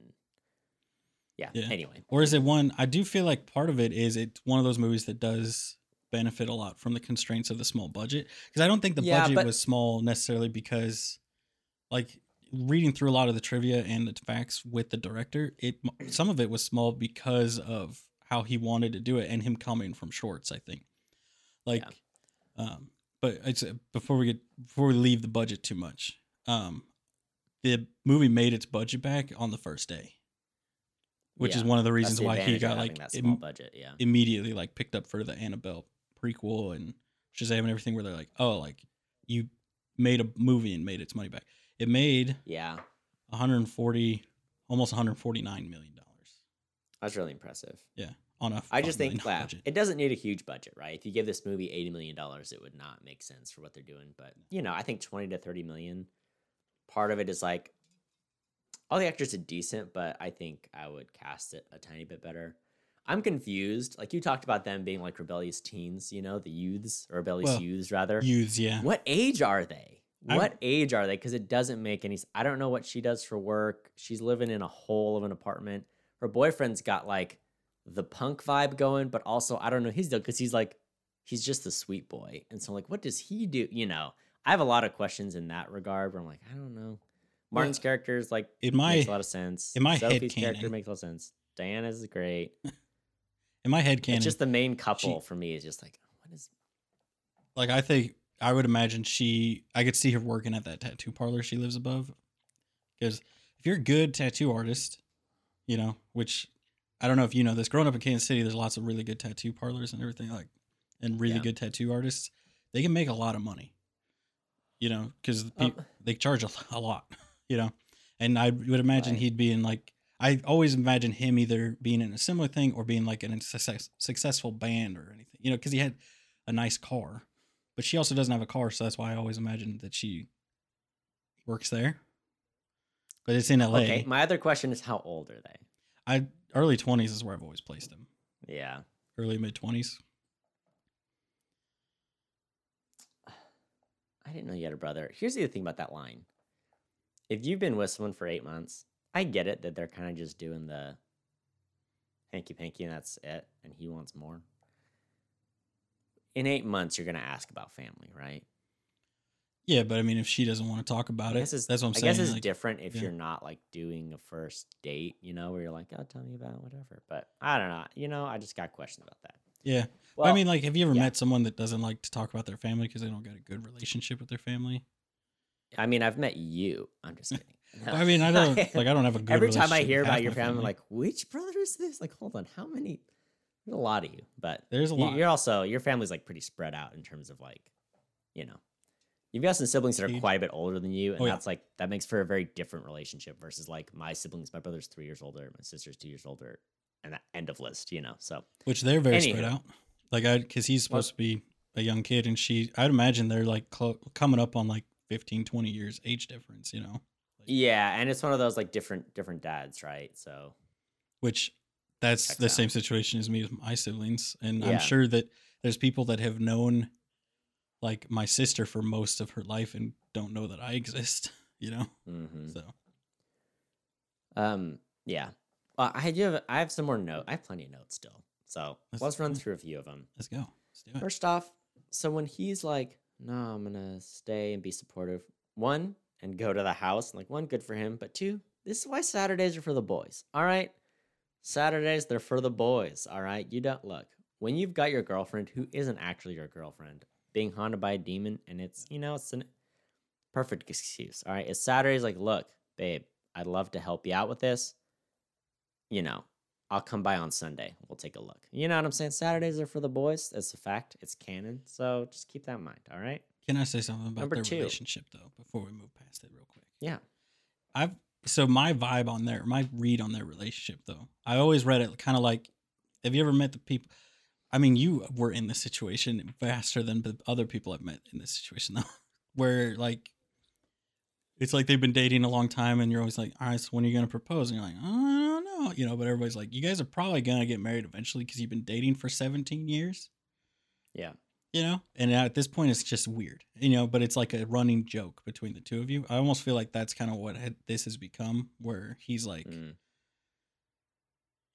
yeah. Yeah. Anyway, Or is it one? I do feel like part of it is it's one of those movies that does benefit a lot from the constraints of the small budget. Because I don't think the Yeah, budget but- was small necessarily because, like, reading through a lot of the trivia and the facts with the director, it some of it was small because of how he wanted to do it and him coming from shorts. I think, like, um, but it's before we get before we leave the budget too much. Um, the movie made its budget back on the first day, which is one of the reasons the why he got like that im- budget. Yeah. immediately like picked up for the Annabelle prequel and Shazam and everything, where they're like, oh, like you made a movie and made its money back. It made Yeah. 140, almost 149 million dollars. That's really impressive. Yeah, on a I just think budget. it doesn't need a huge budget, right? If you give this movie eighty million dollars, it would not make sense for what they're doing. But you know, I think twenty to thirty million. Part of it is like all the actors are decent, but I think I would cast it a tiny bit better. I'm confused. Like you talked about them being like rebellious teens, you know, the youths or rebellious Well, youths rather. Youths, yeah. What age are they? What age are they? Because it doesn't make any. I don't know what she does for work. She's living in a hole of an apartment. Her boyfriend's got like the punk vibe going, but also I don't know his deal because he's like he's just the sweet boy, and so like what does he do? You know, I have a lot of questions in that regard. Where I'm like, I don't know. Martin's character is like In my makes a lot of sense. in my Sophie's character headcanon- makes a lot of sense. Diana's is great. in my head canon, It's just the main couple for me is just like what is like I think I would imagine she I could see her working at that tattoo parlor she lives above. Because if you're a good tattoo artist, you know, which I don't know if you know this, growing up in Kansas City, there's lots of really good tattoo parlors and everything like and really Yeah. good tattoo artists. They can make a lot of money. You know, because Um, they charge a, a lot, you know. And I would imagine Right. he'd be in like I always imagine him either being in a similar thing or being like in a success, successful band or anything, you know, because he had a nice car, but she also doesn't have a car, so that's why I always imagine that she works there. But it's in LA. okay? My other question is how old are they? I early twenties is where I've always placed him. Yeah. Early mid twenties. I didn't know you had a brother. Here's the other thing about that line. If you've been with someone for eight months, I get it that they're kind of just doing the hanky panky and that's it, and he wants more. In eight months, you're gonna ask about family, right? Yeah, but I mean, if she doesn't want to talk about it, that's what I'm I saying. guess it's like, different if yeah. you're not like doing a first date, you know, where you're like, "Oh, tell me about whatever." But I don't know. You know, I just got questions about that. yeah. But Well, I mean, like, have you ever yeah. met someone that doesn't like to talk about their family because they don't get a good relationship with their family? I mean, I've met you. I'm just kidding. No. I mean, I don't like. I don't have a good. Every time I hear about your my family, I'm like, which brother is this? Like, hold on, how many? There's a lot of you, but there's a lot. You're also your family's like pretty spread out in terms of like, you know, you've got some siblings that are quite a bit older than you, and Oh, yeah. that's like that makes for a very different relationship versus like my siblings. My brother's three years older, my sister's two years older, and that end of list, you know. So which they're very spread out. Like I, because he's supposed to be a young kid, and she, I'd imagine they're like clo- coming up on like 15, 20 years age difference. You know, yeah, and it's one of those like different different dads, right? So which that's the out. same situation as me with my siblings, and Yeah. I'm sure that there's people that have known like my sister for most of her life and don't know that I exist. you know. hmm So Um, yeah. Well, I do have I have some more note. I have plenty of notes still. So Let's- let's run through a few of them. let's go. Let's do it. First off, so when he's like, "No, I'm gonna stay and be supportive," one and go to the house, like one, good for him. But two, this is why Saturdays are for the boys. All right, Saturdays they're for the boys. All right, you don't look when you've got your girlfriend who isn't actually your girlfriend being haunted by a demon, and it's you know it's a perfect excuse. All right, it's Saturdays. Like, look, babe, I'd love to help you out with this. You know, I'll come by on Sunday. We'll take a look. You know what I'm saying? Saturdays are for the boys. That's a fact. It's canon. So just keep that in mind. All right. Can I say something about Number their two. relationship though before we move past it real quick? Yeah. I've so my vibe on their my read on their relationship though. I always read it kind of like, have you ever met the people? I mean, you were in this situation faster than the other people I've met in this situation though, where like, it's like they've been dating a long time, and you're always like, all right, so when are you gonna propose? And you're like, oh, You know. But everybody's like, you guys are probably gonna get married eventually because you've been dating for 17 years Yeah. you know and at this point it's just weird you know but it's like a running joke between the two of you i almost feel like that's kind of what had, this has become where he's like Mm.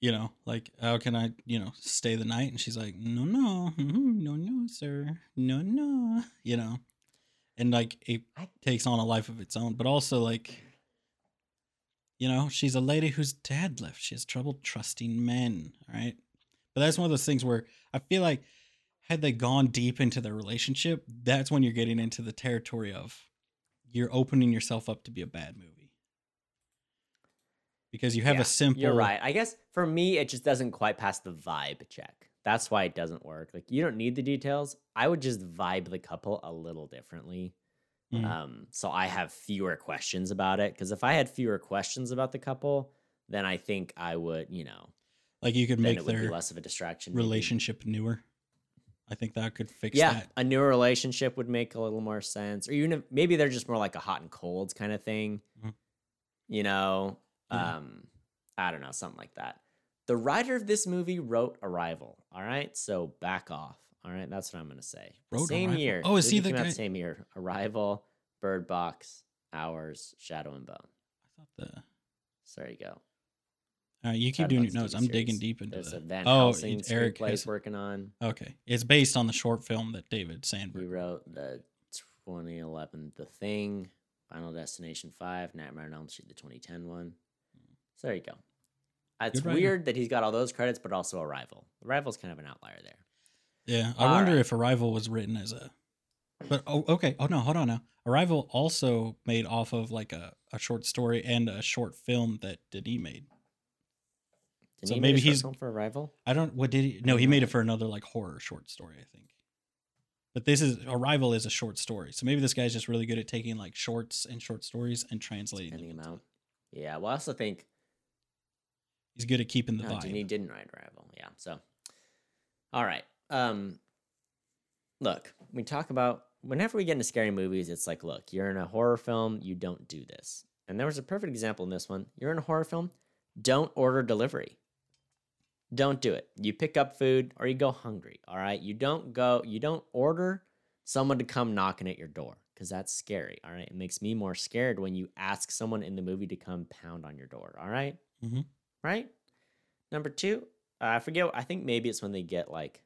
you know like how can i you know stay the night and she's like no no mhm, no no sir no no you know and like it I- takes on a life of its own but also like you know she's a lady whose dad left she has trouble trusting men right but that's one of those things where i feel like had they gone deep into their relationship that's when you're getting into the territory of you're opening yourself up to be a bad movie because you have Yeah, a simple You're right. I guess for me, it just doesn't quite pass the vibe check. That's why it doesn't work. Like you don't need the details. I would just vibe the couple a little differently. Mhm. Um, so I have fewer questions about it. Because if I had fewer questions about the couple, then I think I would, you know, like you could make it would be their less of a distraction. maybe. relationship newer i think that could fix yeah, that a newer relationship would make a little more sense. Or even if maybe they're just more like a hot and colds kind of thing. Mhm. You know, Yeah. um, I don't know, something like that. The writer of this movie wrote Arrival. All right, so back off. All right, that's what I'm gonna say. Wrote same Arrival? year. Oh, is he the guy- Same year. Arrival, Bird Box, Hours, Shadow and Bone. i thought the So there you go. all right you keep doing your notes i'm digging deep into There's a that Van oh eric screenplay working on. okay it's based on the short film that david sandberg wrote the 2011 The Thing, Final Destination 5, Nightmare on Elm Street, the 2010 one. So there you go. Uh, It's weird that he's got all those credits, but also Arrival. Arrival's kind of an outlier there. Yeah i All wonder right. if arrival was written as a but oh okay oh no hold on now arrival also made off of like a, a short story and a short film that Denis made Did So he maybe make a short he's- film for Arrival? I don't. What did he? No, he made it for another like horror short story, I think. But this is Arrival is a short story, so maybe this guy's just really good at taking like shorts and short stories and translating them. Amount. Yeah, well, I also think He's good at keeping the no, vibe. Denis didn't write Arrival. Yeah, so all right. Um, look, we talk about whenever we get into scary movies, it's like, look, you're in a horror film, you don't do this. And there was a perfect example in this one. You're in a horror film, don't order delivery. Don't do it. You pick up food or you go hungry. All right. You don't go, you don't order someone to come knocking at your door because that's scary. All right. It makes me more scared when you ask someone in the movie to come pound on your door. All right? Mm-hmm. Right? Number two, uh, I forget. I think maybe it's when they get like,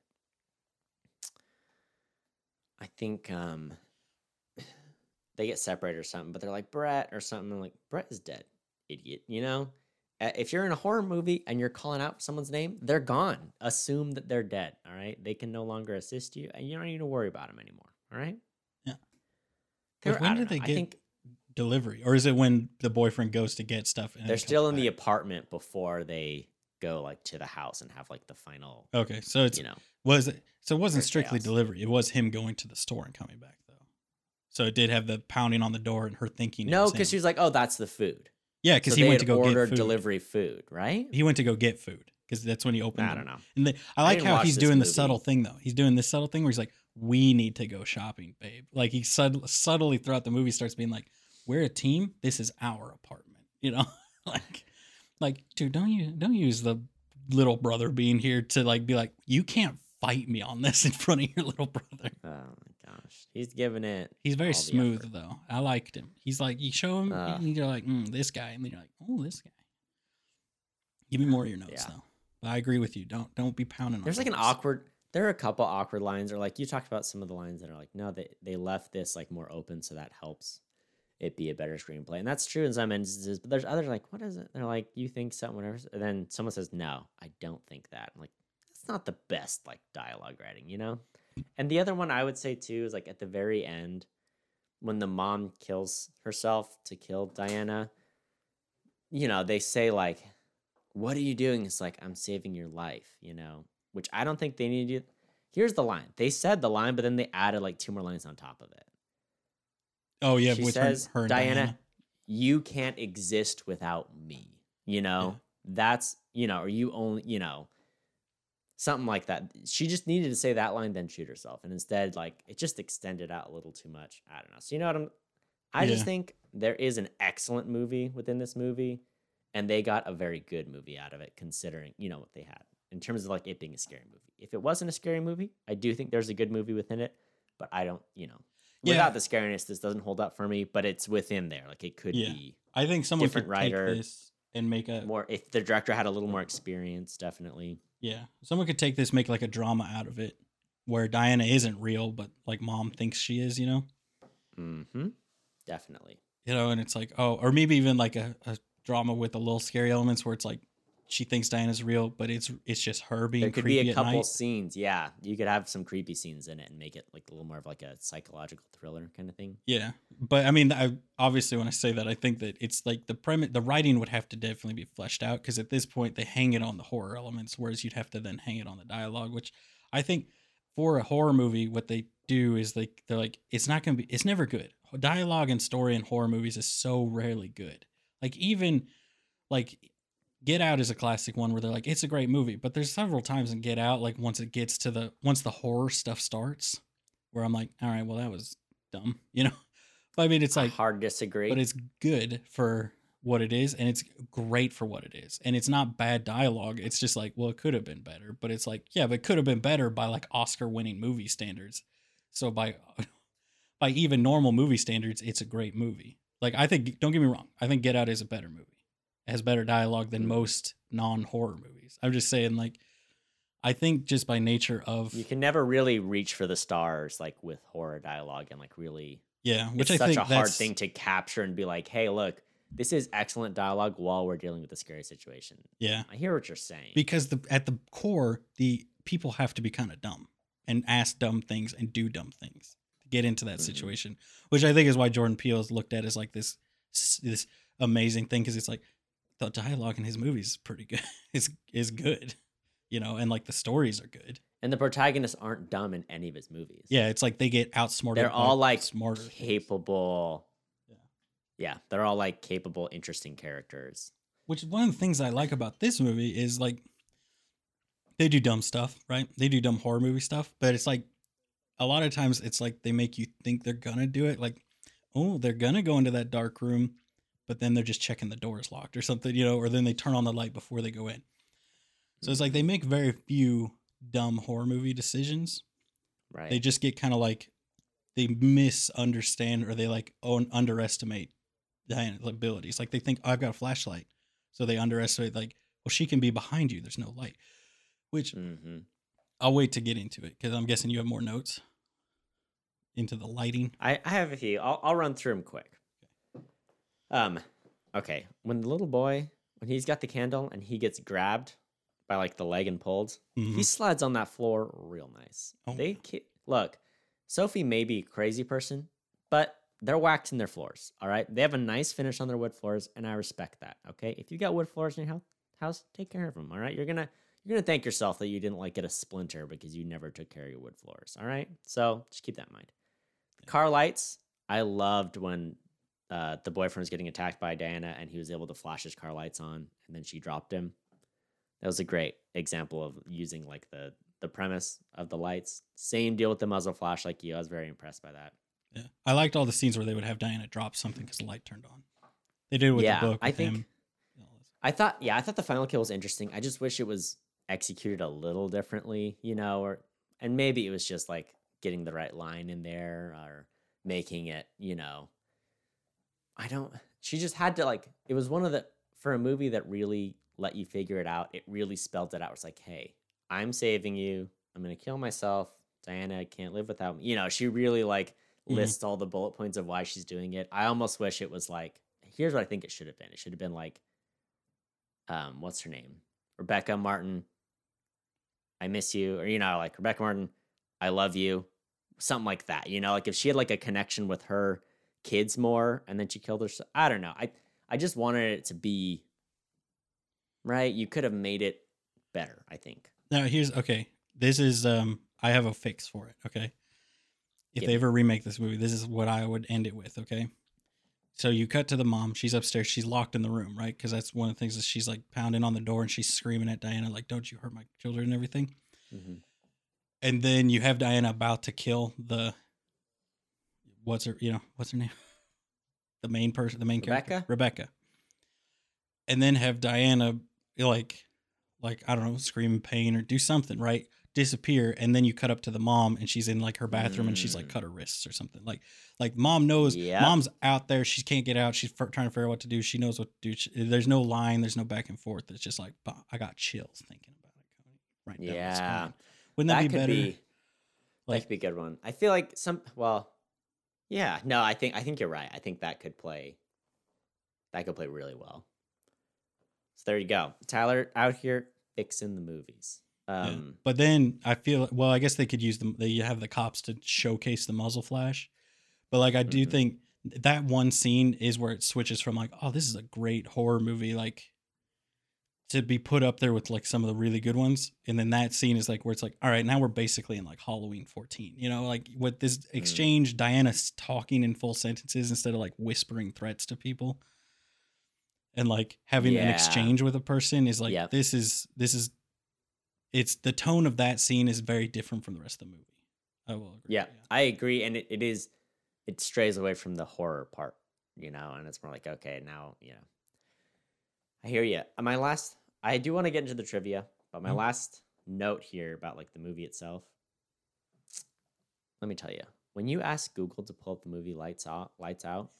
I think um, they get separated or something, but they're like Brett or something. I'm like Brett is dead, idiot. You know, if you're in a horror movie and you're calling out someone's name, they're gone. Assume that they're dead. All right, they can no longer assist you, and you don't need to worry about them anymore. All right. Yeah. When did don't they know, get think Delivery, or is it when the boyfriend goes to get stuff? And they're still in the apartment before they go like to the house and have like the final. Okay, so it's You know, was it so it wasn't strictly chaos. delivery. It was him going to the store and coming back though. So it did have the pounding on the door and her thinking. no, because him. she's like, oh, that's the food. yeah, because So he went to go food. delivery food, right? He went to go get food because that's when he opened. I don't know. And the, I I like didn't how he's doing the subtle thing though. He's doing this subtle thing where he's like, "We need to go shopping, babe." Like he sud- subtly throughout the movie starts being like, "We're a team. This is our apartment." You know, like, like, dude, don't you don't use the little brother being here to like be like, you can't fight me on this in front of your little brother. Oh my gosh, he's giving it. He's very smooth effort. though. I liked him. He's like you show him, Uh. and you're like, mm, this guy, and then you're like, oh, this guy. Give me more of your notes Yeah. though. But I agree with you. Don't don't be pounding. on There's like an doors. awkward. There are a couple awkward lines, or like you talked about some of the lines that are like, no, they they left this like more open, so that helps it be a better screenplay, and that's true in some instances. But there's others like, what is it? They're like, you think something, whatever, and then someone says, no, I don't think that. I'm like, that's not the best like dialogue writing, you know. And the other one I would say too is like at the very end, when the mom kills herself to kill Diana. You know, they say like, "What are you doing?" It's like I'm saving your life, you know which I don't think they need to. Here's the line. They said the line, but then they added like two more lines on top of it. Oh yeah, she with says, her, her Diana, Diana. you can't exist without me. You know, that's, you know, or you only, you know, something like that. She just needed to say that line, then shoot herself. And instead, like, it just extended out a little too much. I don't know. So, you know what I'm, I Yeah. just think there is an excellent movie within this movie, and they got a very good movie out of it, considering, you know, what they had in terms of like it being a scary movie. If it wasn't a scary movie, I do think there's a good movie within it, but I don't, you know, Yeah. without the scariness, this doesn't hold up for me, but it's within there. Like it could Yeah. be I think someone different could writer, take this and make a more if the director had a little more experience, definitely. yeah. Someone could take this, make like a drama out of it, where Diana isn't real, but like mom thinks she is. You know. Mm-hmm. Definitely. you know, and it's like, oh, or maybe even like a, a drama with a little scary elements where it's like she thinks Diana's real, but it's it's just her being There could creepy be a couple scenes. Yeah. You could have some creepy scenes in it and make it like a little more of like a psychological thriller kind of thing. Yeah, but I mean, I obviously when I say that, I think that it's like the premise, the writing would have to definitely be fleshed out because at this point they hang it on the horror elements, whereas you'd have to then hang it on the dialogue, which I think for a horror movie, what they do is like they're like it's not gonna be, it's never good. Dialogue and story in horror movies is so rarely good. Like even like Get Out is a classic one where they're like it's a great movie, but there's several times in Get Out like once it gets to the once the horror stuff starts, where I'm like, all right, well that was dumb, you know. But I mean, it's like, hard disagree. but it's good for what it is, and it's great for what it is, and it's not bad dialogue. It's just like, well, it could have been better, but it's like, yeah, but it could have been better by like Oscar-winning movie standards. So by by even normal movie standards, it's a great movie. Like I think, don't get me wrong, I think Get Out is a better movie. Has better dialogue than most non-horror movies. I'm just saying, like, I think just by nature of you can never really reach for the stars like with horror dialogue and like really yeah, which it's I such a hard thing to capture and be like, hey, look, this is excellent dialogue while we're dealing with a scary situation. Yeah, I hear what you're saying. because the at the core, the people have to be kind of dumb and ask dumb things and do dumb things to get into that Mhm. situation, which I think is why Jordan Peele is looked at as like this this amazing thing because it's like the dialogue in his movies is pretty good. is is good, you know, and like the stories are good. and the protagonists aren't dumb in any of his movies. Yeah, it's like they get outsmarted. They're all like smarter. things. capable. Yeah. Yeah, they're all like capable, interesting characters. Which is one of the things I like about this movie is like they do dumb stuff, right? They do dumb horror movie stuff, but it's like a lot of times it's like they make you think they're gonna do it. Like, oh, they're gonna go into that dark room, but then they're just checking the doors locked or something, you know, or then they turn on the light before they go in. So it's like they make very few dumb horror movie decisions. Right. They just get kind of like they misunderstand or they like own, underestimate Diana's abilities. Like they think, oh, I've got a flashlight. So they underestimate, like, well, she can be behind you. There's no light. Which hmm I'll wait to get into it because I'm guessing you have more notes into the lighting. I, I have a few. I'll, I'll run through them quick. Um, okay. When the little boy, when he's got the candle and he gets grabbed by like the leg and pulled, Mhm. he slides on that floor real nice. Oh, they ki- look, Sophie may be a crazy person, but they're waxing their floors. All right, they have a nice finish on their wood floors, and I respect that. Okay, if you got wood floors in your house, house, take care of them. All right, you're gonna you're gonna thank yourself that you didn't like get a splinter because you never took care of your wood floors. All right, so just keep that in mind. Car lights. I loved when uh, the boyfriend was getting attacked by Diana, and he was able to flash his car lights on, and then she dropped him. That was a great example of using like the the premise of the lights. Same deal with the muzzle flash, like you. I was very impressed by that. Yeah. I liked all the scenes where they would have Diana drop something because the light turned on. They did it with yeah, the book. I think. him. I thought, yeah, I thought the final kill was interesting. I just wish it was executed a little differently, you know, or and maybe it was just like getting the right line in there or making it, you know. I don't she just had to like it was one of the for a movie that really let you figure it out, it really spelled it out. It's like, hey, I'm saving you. I'm gonna kill myself. Diana can't live without me. You know, she really like Mhm. lists all the bullet points of why she's doing it. I almost wish it was like, here's what I think it should have been. It should have been like, um, what's her name? Rebecca Martin. I miss you, or you know, like Rebecca Martin, I love you, something like that. You know, like if she had like a connection with her kids more, and then she killed herself. I don't know. I I just wanted it to be right. You could have made it better. I think. Now here's okay. This is um I have a fix for it, okay? If Give they ever remake this movie, this is what I would end it with, okay? So you cut to the mom, she's upstairs, she's locked in the room, right? Because that's one of the things that she's like pounding on the door and she's screaming at Diana, like, Don't you hurt my children and everything. Mhm. And then you have Diana about to kill the what's her you know, what's her name? The main person, the main character. Rebecca? Rebecca. And then have Diana like like I don't know, scream in pain or do something, right? Disappear, and then you cut up to the mom, and she's in like her bathroom, and she's like Mm. cut her wrists or something. Like, like mom knows, Yep. mom's out there, she can't get out. She's f- trying to figure out what to do. She knows what to do. She- there's no line, there's no back and forth. It's just like "Bah, I got chills thinking about it. Right Yeah. wouldn't that, that be better? be that could be a good one. I feel like some well, yeah, no, I think I think you're right. I think that could play that could play really well. So there you go. Tyler out here fixing the movies. Yeah. Um But then I feel well. I guess they could use them. They have the cops to showcase the muzzle flash. But like I do Mhm. think that one scene is where it switches from like, oh, this is a great horror movie, like to be put up there with like some of the really good ones. And then that scene is like where it's like, all right, now we're basically in like Halloween 14. You know, like with this mm. exchange, Diana's talking in full sentences instead of like whispering threats to people. And like having an exchange with a person is like Yep. this is this is it's the tone of that scene is very different from the rest of the movie. I will agree. yeah, I agree and it, it is it strays away from the horror part, you know, and it's more like okay, now, you know. I hear you. My last I do want to get into the trivia, but my Mhm. last note here about like the movie itself. Let me tell you, when you ask Google to pull up the movie Lights Out, Lights Out,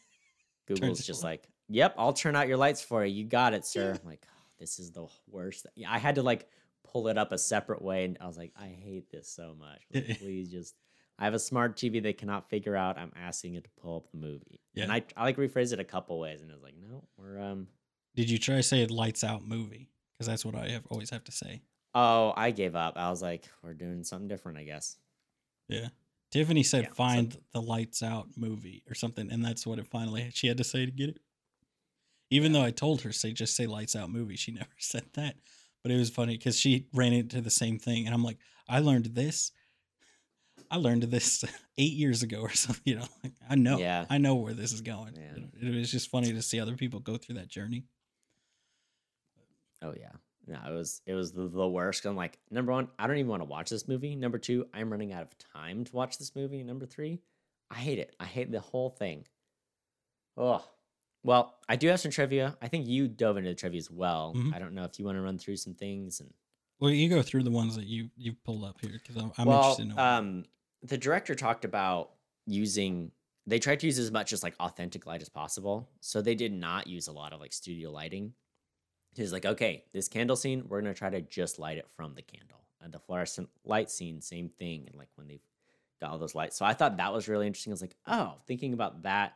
Google's just on. like, "Yep, I'll turn out your lights for you. You got it, sir." I'm like, "Oh, this is the worst. Yeah, I had to like pull it up a separate way, and I was like, "I hate this so much. Like, please just." I have a smart TV they cannot figure out. I'm asking it to pull up the movie, and I I like rephrase it a couple ways, and it was like, "No, we're um." Did you try to say lights out movie? Because that's what I have always have to say. Oh, I gave up. I was like, "We're doing something different, I guess." Yeah. Tiffany said Yeah, find the lights out movie or something, and that's what it finally she had to say to get it. Even though I told her say just say lights out movie, she never said that. But it was funny because she ran into the same thing, and I'm like, I learned this. I learned this eight years ago or something. You know, like, I know, Yeah. I know where this is going. Yeah. It was just funny to see other people go through that journey. Oh yeah. No, it was it was the, the worst. I'm like, number one, I don't even want to watch this movie. Number two, I'm running out of time to watch this movie. Number three, I hate it. I hate the whole thing. Oh. Well, I do have some trivia. I think you dove into the trivia as well. Mhm. I don't know if you want to run through some things and Well, you go through the ones that you you pulled up here because I'm, I'm well, interested in. um, the director talked about using. They tried to use as much as like authentic light as possible, so they did not use a lot of like studio lighting. He's like, okay, this candle scene, we're gonna try to just light it from the candle, and the fluorescent light scene, same thing. And like when they've got all those lights, so I thought that was really interesting. I was like, oh, thinking about that.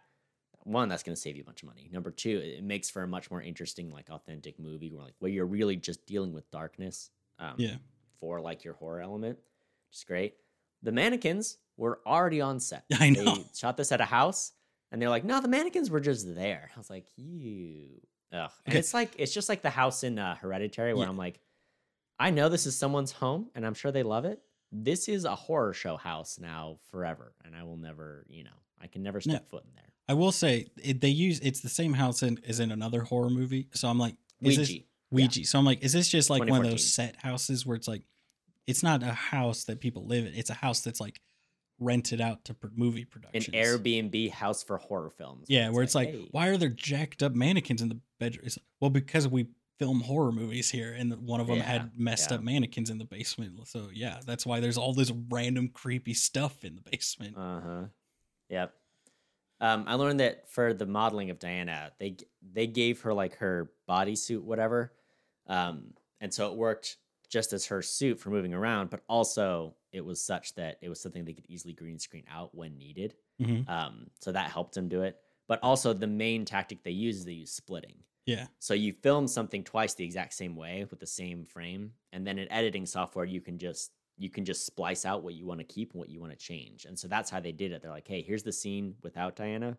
One, that's gonna save you a bunch of money. Number two, it makes for a much more interesting, like authentic movie where like where you're really just dealing with darkness. Um, yeah, for like your horror element, which is great. The mannequins were already on set. I know. They shot this at a house, and they're like, "No, the mannequins were just there." I was like, "You." Ugh. And Okay. it's like it's just like the house in uh, Hereditary, where Yeah. I'm like, I know this is someone's home, and I'm sure they love it. This is a horror show house now forever, and I will never, you know, I can never step No. foot in there. I will say it, they use it's the same house in, as in another horror movie. So I'm like, is Ouija. this Ouija? So I'm like, is this just like one of those set houses where it's like, it's not a house that people live in. It's a house that's like rented out to pr- movie production. An. Airbnb house for horror films. Yeah, where it's like, hey, why are there jacked up mannequins in the bedroom? It's, well, because we film horror movies here, and one of them Yeah, had messed yeah. up mannequins in the basement. So yeah, that's why there's all this random creepy stuff in the basement. Uh huh. Yep. Um, I learned that for the modeling of Diana, they they gave her like her bodysuit, whatever, um, and so it worked just as her suit for moving around, but also it was such that it was something they could easily green screen out when needed. Mhm. Um, so that helped them do it. But also the main tactic they use is they use splitting. Yeah, So you film something twice the exact same way with the same frame, and then in editing software you can just you can just splice out what you want to keep and what you want to change. And so that's how they did it. They're like, hey, here's the scene without Diana,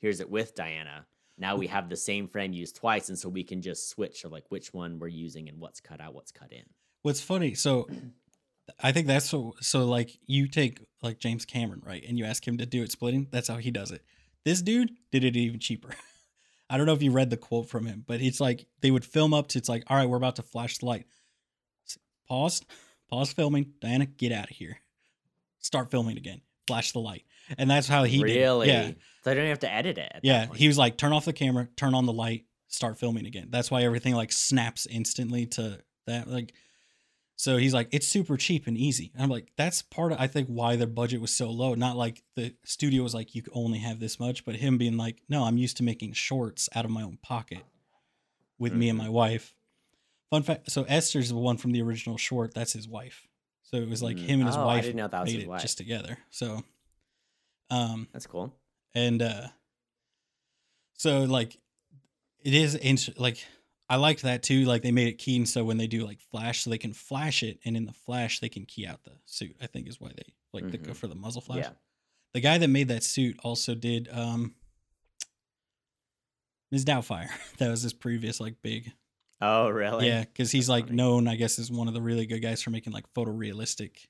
here's it with Diana. Now we have the same frame used twice, and so we can just switch of like which one we're using and what's cut out, what's cut in. What's funny, so I think that's so so like you take like James Cameron, right? And you ask him to do it splitting, that's how he does it. This dude did it even cheaper. I don't know if you read the quote from him, but it's like they would film up to it's like, all right, we're about to flash the light. Pause, pause filming. Diana, get out of here. Start filming again. Flash the light. And that's how he really? did. Yeah. So I don't have to edit it. Yeah, he was like, turn off the camera, turn on the light, start filming again. That's why everything like snaps instantly to that. Like, so he's like, it's super cheap and easy. And I'm like, that's part of I think why their budget was so low. Not like the studio was like, you only have this much, but him being like, no, I'm used to making shorts out of my own pocket with me and Mhm. my wife. Fun fact: so Esther's the one from the original short. That's his wife. So it was like Mm. him and his Oh, I wife didn't know that was made it wife. just together. So, um, That's cool. and uh so like it is int- like i liked that too like they made it keen so when they do like flash so they can flash it and in the flash they can key out the suit i think is why they like to go Mhm. for the muzzle flash Yeah. the guy that made that suit also did um ms doubtfire that was his previous like big Oh, really? yeah because he's That's like funny. known i guess as one of the really good guys for making like photorealistic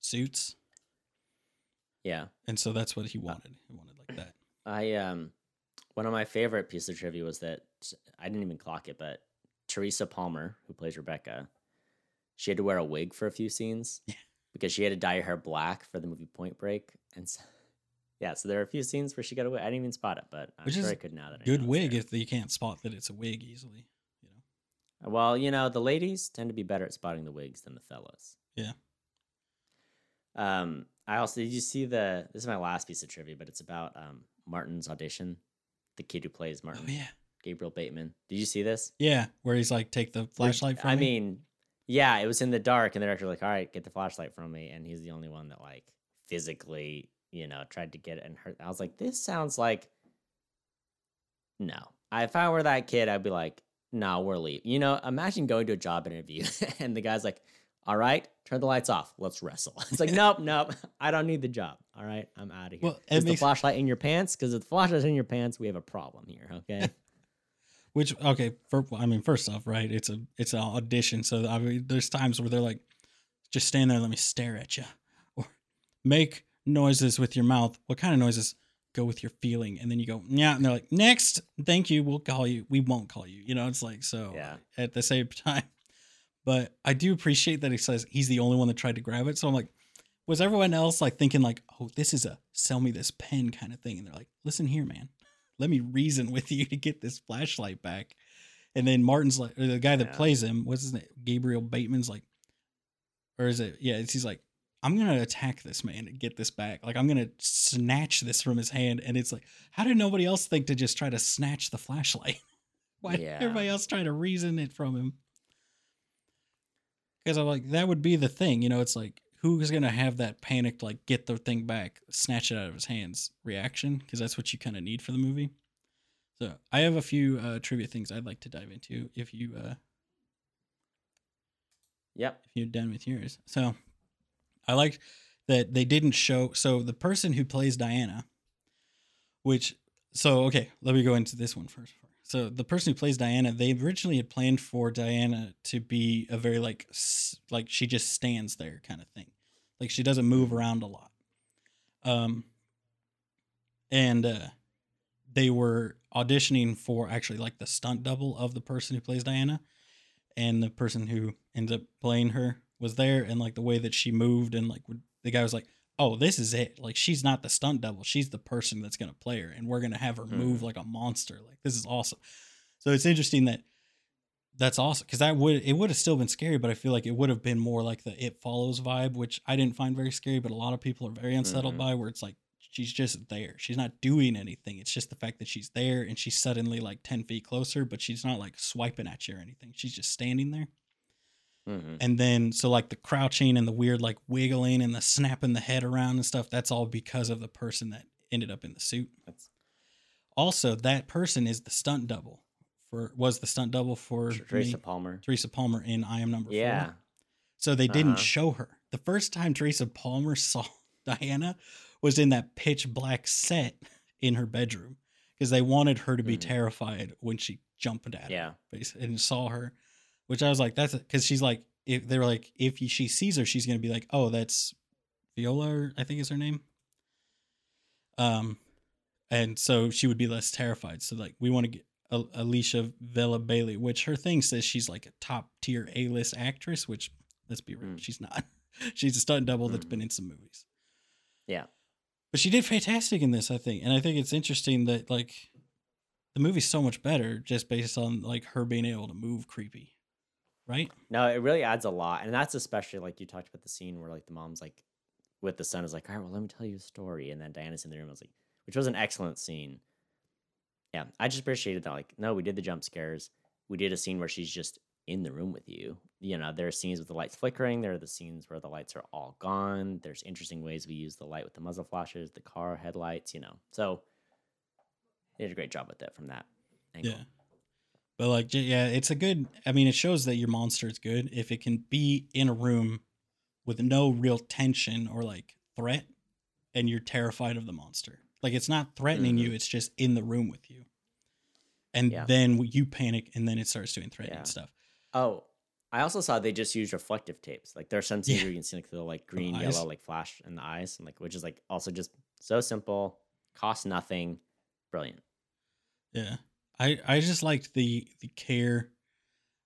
suits Yeah. and so that's what he wanted he wanted like that I um one of my favorite pieces of trivia was that I didn't even clock it, but Teresa Palmer, who plays Rebecca, she had to wear a wig for a few scenes Yeah. because she had to dye her hair black for the movie Point Break, and so, yeah, so there are a few scenes where she got a wig. I didn't even spot it, but I'm Which sure is I could now that I good wig if you can't spot that it's a wig easily you know Well, you know, the ladies tend to be better at spotting the wigs than the fellas. Yeah. Um, I also did you see the this is my last piece of trivia, but it's about um Martin's audition, the kid who plays Martin, oh yeah Gabriel Bateman. Did you see this? yeah where he's like take the flashlight from I me. mean, yeah, it was in the dark, and the director was like, "All right, get the flashlight from me," and he's the only one that like physically, you know, tried to get it and hurt. I was like, "This sounds like no." If I were that kid, I'd be like, "No, we're leaving." You know, imagine going to a job interview and the guy's like, "All right, turn the lights off. Let's wrestle." It's like, "Nope, nope, I don't need the job. All right, I'm out of here." Well, Is the flashlight in your pants? Because if the flashlight's in your pants, we have a problem here. Okay. which okay for i mean first off right it's a it's an audition so i mean there's times where they're like just stand there and let me stare at you or make noises with your mouth what kind of noises go with your feeling and then you go yeah and they're like next thank you we'll call you we won't call you you know it's like so Yeah. at the same time but i do appreciate that he says he's the only one that tried to grab it so i'm like was everyone else like thinking like oh this is a sell me this pen kind of thing and they're like listen here man let me reason with you to get this flashlight back. And then Martin's like, or the guy that Yeah. plays him, what's his name? Gabriel Bateman's like, or is it? Yeah, it's, he's like, I'm gonna attack this man and get this back. Like I'm gonna snatch this from his hand. And it's like, how did nobody else think to just try to snatch the flashlight? Why did Yeah. everybody else try to reason it from him? Because I'm like, that would be the thing, you know. It's like, who's gonna have that panicked, like, get the thing back, snatch it out of his hands reaction? Because that's what you kind of need for the movie. So I have a few uh, trivia things I'd like to dive into if you uh, yep. if you're done with yours. So I liked that they didn't show. So the person who plays Diana, which, so okay, let me go into this one first. So the person who plays Diana, they originally had planned for Diana to be a very like, like she just stands there kind of thing, like she doesn't move around a lot. Um, and uh, they were auditioning for actually like the stunt double of the person who plays Diana. And the person who ends up playing her was there. And like the way that she moved and like the guy was like oh this is it like she's not the stunt double she's the person that's going to play her and we're going to have her move Hmm. like a monster like this is awesome so it's interesting that that's awesome because that would it would have still been scary, but I feel like it would have been more like the It Follows vibe, which I didn't find very scary, but a lot of people are very unsettled Mhm. by, where it's like she's just there, she's not doing anything. It's just the fact that she's there and she's suddenly like ten feet closer, but she's not like swiping at you or anything. She's just standing there. Mhm. And then so like the crouching and the weird like wiggling and the snapping the head around and stuff, that's all because of the person that ended up in the suit. That's Also, that person is the stunt double for was the stunt double for Teresa me, Palmer. Teresa Palmer in I Am Number Yeah. Four. So they didn't Uh-huh. show her. The first time Teresa Palmer saw Diana was in that pitch black set in her bedroom because they wanted her to be Mhm. terrified when she jumped at her Yeah. bas- and saw her, which I was like, that's because she's like, if they were like, if she sees her, she's gonna be like, oh, that's Viola, I think is her name. Um, and so she would be less terrified. So like, we want to get Al- Alicia Vela Bailey, which her thing says she's like a top tier A list actress, which let's be real, Mm. she's not. she's a stunt double that's been in some movies. Yeah. But she did fantastic in this, I think. And I think it's interesting that like the movie's so much better just based on like her being able to move creepy. Right? No, it really adds a lot, and that's especially like you talked about the scene where like the mom's like with the son is like, all right, well, let me tell you a story, and then Diana's in the room. I was like, which was an excellent scene. Yeah, I just appreciated that. Like, no, we did the jump scares. We did a scene where she's just in the room with you. You know, there are scenes with the lights flickering. There are the scenes where the lights are all gone. There's interesting ways we use the light with the muzzle flashes, the car headlights. You know, so they did a great job with that from that angle. Yeah. But like yeah, it's a good I mean it shows that your monster is good if it can be in a room with no real tension or like threat and you're terrified of the monster. Like it's not threatening you, mm-hmm. it's just in the room with you. And Yeah. then you panic and then it starts doing threatening Yeah. stuff. Oh, I also saw they just used reflective tapes. Like there are some scenes Yeah. you can see like the like green, eyes. yellow, like flash in the eyes, and like which is like also just so simple, cost nothing, brilliant. Yeah. I I just liked the the care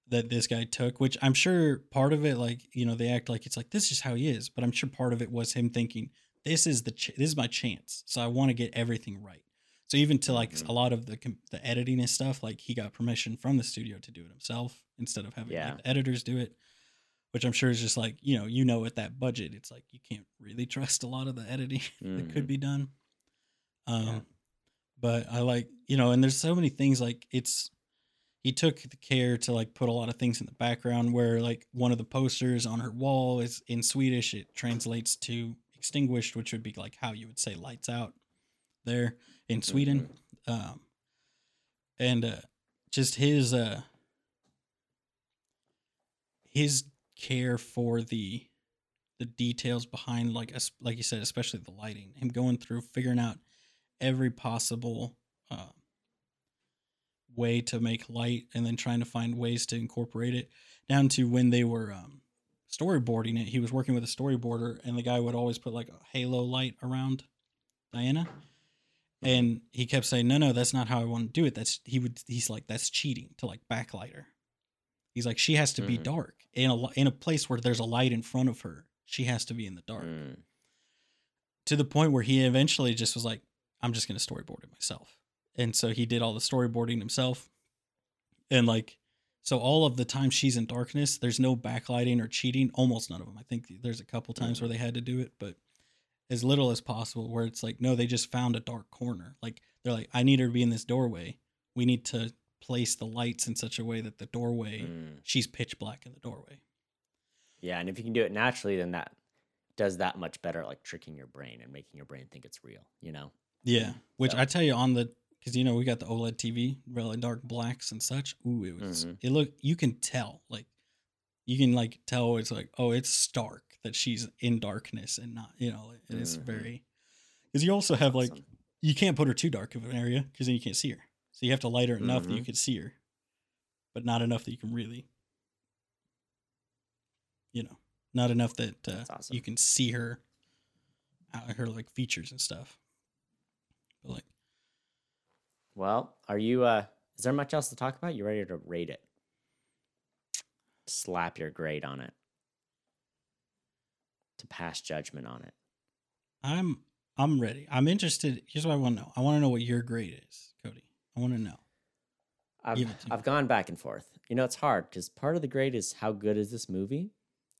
that this guy took, which I'm sure part of it like, you know, they act like it's like this is how he is, but I'm sure part of it was him thinking this is the ch- this is my chance. So I want to get everything right. So even to like Mhm. a lot of the com- the editing and stuff, like he got permission from the studio to do it himself instead of having Yeah. like, the editors do it, which I'm sure is just like, you know, you know at that budget, it's like you can't really trust a lot of the editing that could Mhm. be done. Um, Yeah. But I like you know, and there's so many things like it's. He took the care to like put a lot of things in the background where like one of the posters on her wall is in Swedish. It translates to extinguished, which would be like how you would say lights out there in Sweden. Um, and uh, just his uh, his care for the the details behind like like you said especially the lighting him going through figuring out every possible uh, way to make light and then trying to find ways to incorporate it down to when they were um, storyboarding it. He was working with a storyboarder and the guy would always put like a halo light around diana. And he kept saying no no that's not how i want to do it. That's he would he's like that's cheating to like backlight her. He's like she has to be Mhm. dark in a in a place where there's a light in front of her. She has to be in the dark. Mm. to the point where he eventually just was like i'm just going to storyboard it myself and so he did all the storyboarding himself and like so all of the time she's in darkness there's no backlighting or cheating almost none of them i think there's a couple times Mhm. where they had to do it but as little as possible where it's like no they just found a dark corner like they're like i need her to be in this doorway we need to place the lights in such a way that the doorway Mm. she's pitch black in the doorway Yeah, and if you can do it naturally, then that does that much better, like tricking your brain and making your brain think it's real. You know. Yeah, which So- I tell you on the because you know we got the OLED TV, really dark blacks and such. Ooh, it was Mhm. it look you can tell like you can like tell it's like oh it's stark that she's in darkness and not you know it is Mhm. very because you also have like Awesome. you can't put her too dark of an area because then you can't see her. So you have to light her enough that you Mhm. can see her, but not enough that you can really, you know, not enough that uh, awesome. you can see her, uh, her like features and stuff. Like, Well, are you? uh Is there much else to talk about? You ready to rate it? Slap your grade on it. To pass judgment on it. I'm I'm ready. I'm interested. Here's what I want to know. I want to know what your grade is, Cody. I want to know. I've, Give it to me. I've gone back and forth. You know, it's hard because part of the grade is how good is this movie,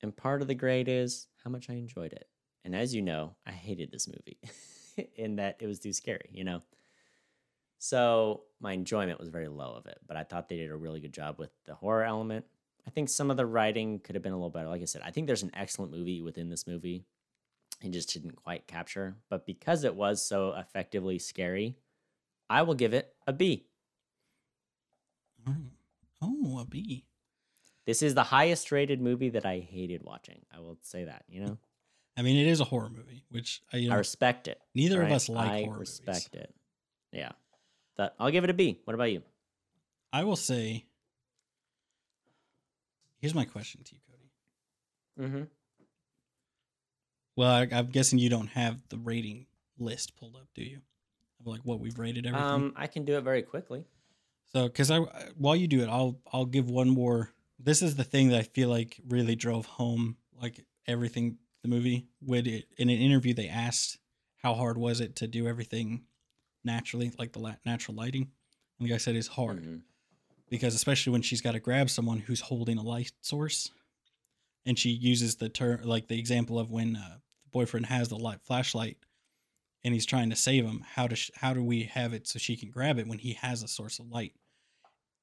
and part of the grade is how much I enjoyed it. And as you know, I hated this movie in that it was too scary. You know, so my enjoyment was very low of it. But I thought they did a really good job with the horror element. I think some of the writing could have been a little better. Like I said, I think there's an excellent movie within this movie. It just didn't quite capture. But because it was so effectively scary, I will give it a B. Oh, oh, a B. This is the highest rated movie that I hated watching. I will say that, you know? I mean, it is a horror movie, which I, you I respect it. neither of us like I horror respect movies. Respect it. Yeah. That I'll give it a B. What about you? I will say. Here's my question to you, Cody. Mm-hmm. Well, I, I'm guessing you don't have the rating list pulled up, do you? Of like what we've rated everything. Um, I can do it very quickly. So, because I while you do it, I'll I'll give one more. This is the thing that I feel like really drove home like everything the movie. Would it in an interview they asked how hard was it to do everything naturally, like the la- natural lighting, and the guy said it's hard Mhm. because especially when she's got to grab someone who's holding a light source, and she uses the term like the example of when uh, the boyfriend has the light flashlight and he's trying to save him. How does how do we have it so she can grab it when he has a source of light?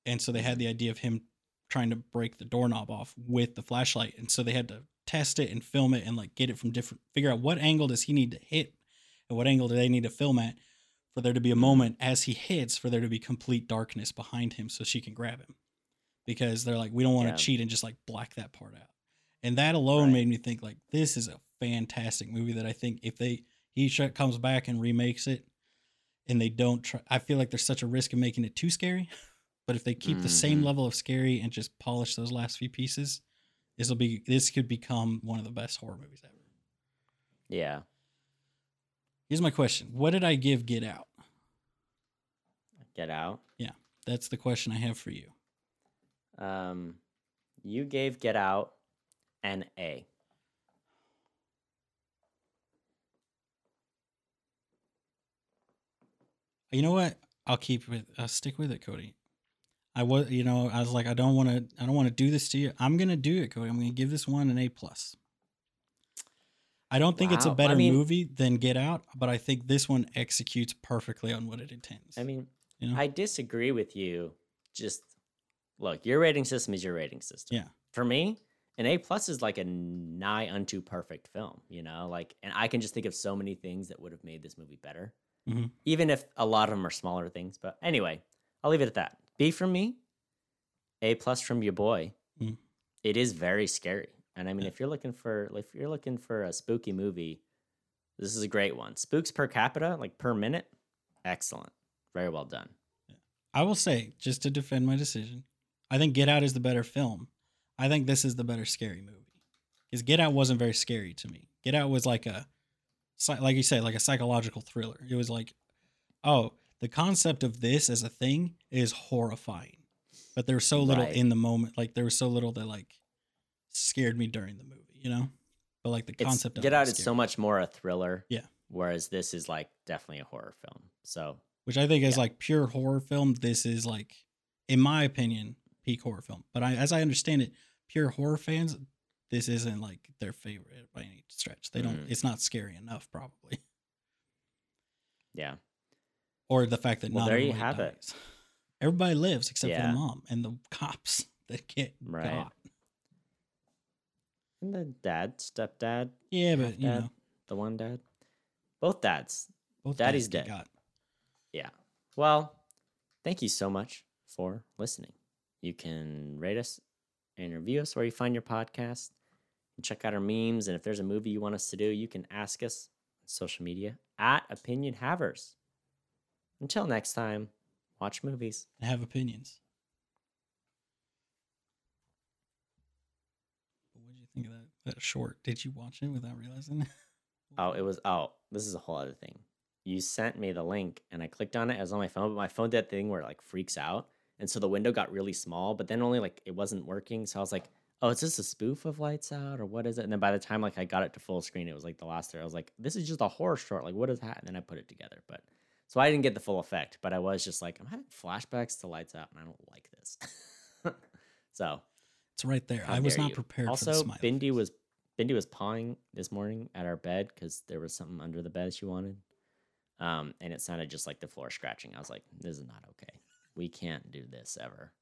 And so they had the idea of him trying to break the doorknob off with the flashlight, and so they had to test it and film it and like get it from different figure out what angle does he need to hit and what angle do they need to film at for there to be a moment as he hits for there to be complete darkness behind him so she can grab him because they're like we don't want to Yeah. cheat and just like black that part out and that alone Right. made me think like this is a fantastic movie that i think if they he comes back and remakes it and they don't try i feel like there's such a risk of making it too scary but if they keep the same Mhm. level of scary and just polish those last few pieces this will be this could become one of the best horror movies ever Yeah. here's my question what did i give get out Get out. Yeah, that's the question i have for you Um, you gave Get Out an A. You know what? I'll keep with. I'll stick with it, Cody. I was, you know, I was like, I don't want to. I don't want to do this to you. I'm gonna do it, Cody. I'm gonna give this one an A plus. I don't think it's a Wow. I better mean- movie than Get Out, but I think this one executes perfectly on what it intends. I mean, you know, I disagree with you. Just look, your rating system is your rating system. Yeah. For me, an A plus is like a nigh unto perfect film, you know, like, and I can just think of so many things that would have made this movie better, Mhm. even if a lot of them are smaller things. But anyway, I'll leave it at that. B from me, A plus from your boy. Mm. It is very scary, and I mean, Yeah. if you're looking for if you're looking for a spooky movie, this is a great one. Spooks per capita, like per minute, excellent, very well done. I will say, just to defend my decision, I think Get Out is the better film. I think this is the better scary movie. Because Get Out wasn't very scary to me. Get Out was like a, like you said, like a psychological thriller. It was like, oh, the concept of this as a thing is horrifying, but there was so little Right. in the moment. Like there was so little that like scared me during the movie, you know. But like the It's, concept of Get Out is so much more a thriller. Yeah. Whereas this is like definitely a horror film. So which I think is like pure horror film. This is like, in my opinion, peak horror film. But I, as I understand it, pure horror fans, this isn't like their favorite by any stretch. They don't. Mhm. It's not scary enough, probably, yeah. Or the fact that Well, not there you everybody have it. Everybody lives except for the mom and the cops that get Right. got. And the dad, stepdad, Yeah, but you know, the one dad. Both dads. both Daddy's dads dead. got. Yeah. Well, thank you so much for listening. You can rate us and review us where you find your podcast. And check out our memes. And if there's a movie you want us to do, you can ask us on social media at Opinion Havers. Until next time, watch movies. and have opinions. What did you think of that that short? Did you watch it without realizing? Oh, it was oh, this is a whole other thing. You sent me the link and I clicked on it. It was on my phone, but my phone did that thing where it like freaks out. And so the window got really small, but then only like it wasn't working. So I was like, oh, is this a spoof of Lights Out or what is it? And then by the time like I got it to full screen, it was like the last there. I was like, this is just a horror short. Like, what is that? And then I put it together. But So I didn't get the full effect, but I was just like, I'm having flashbacks to Lights Out, and I don't like this. so It's right there. I was not you. prepared Also, for the smile. Bindi was Bindi was pawing this morning at our bed because there was something under the bed she wanted, um, and it sounded just like the floor scratching. I was like, "This is not okay. We can't do this ever."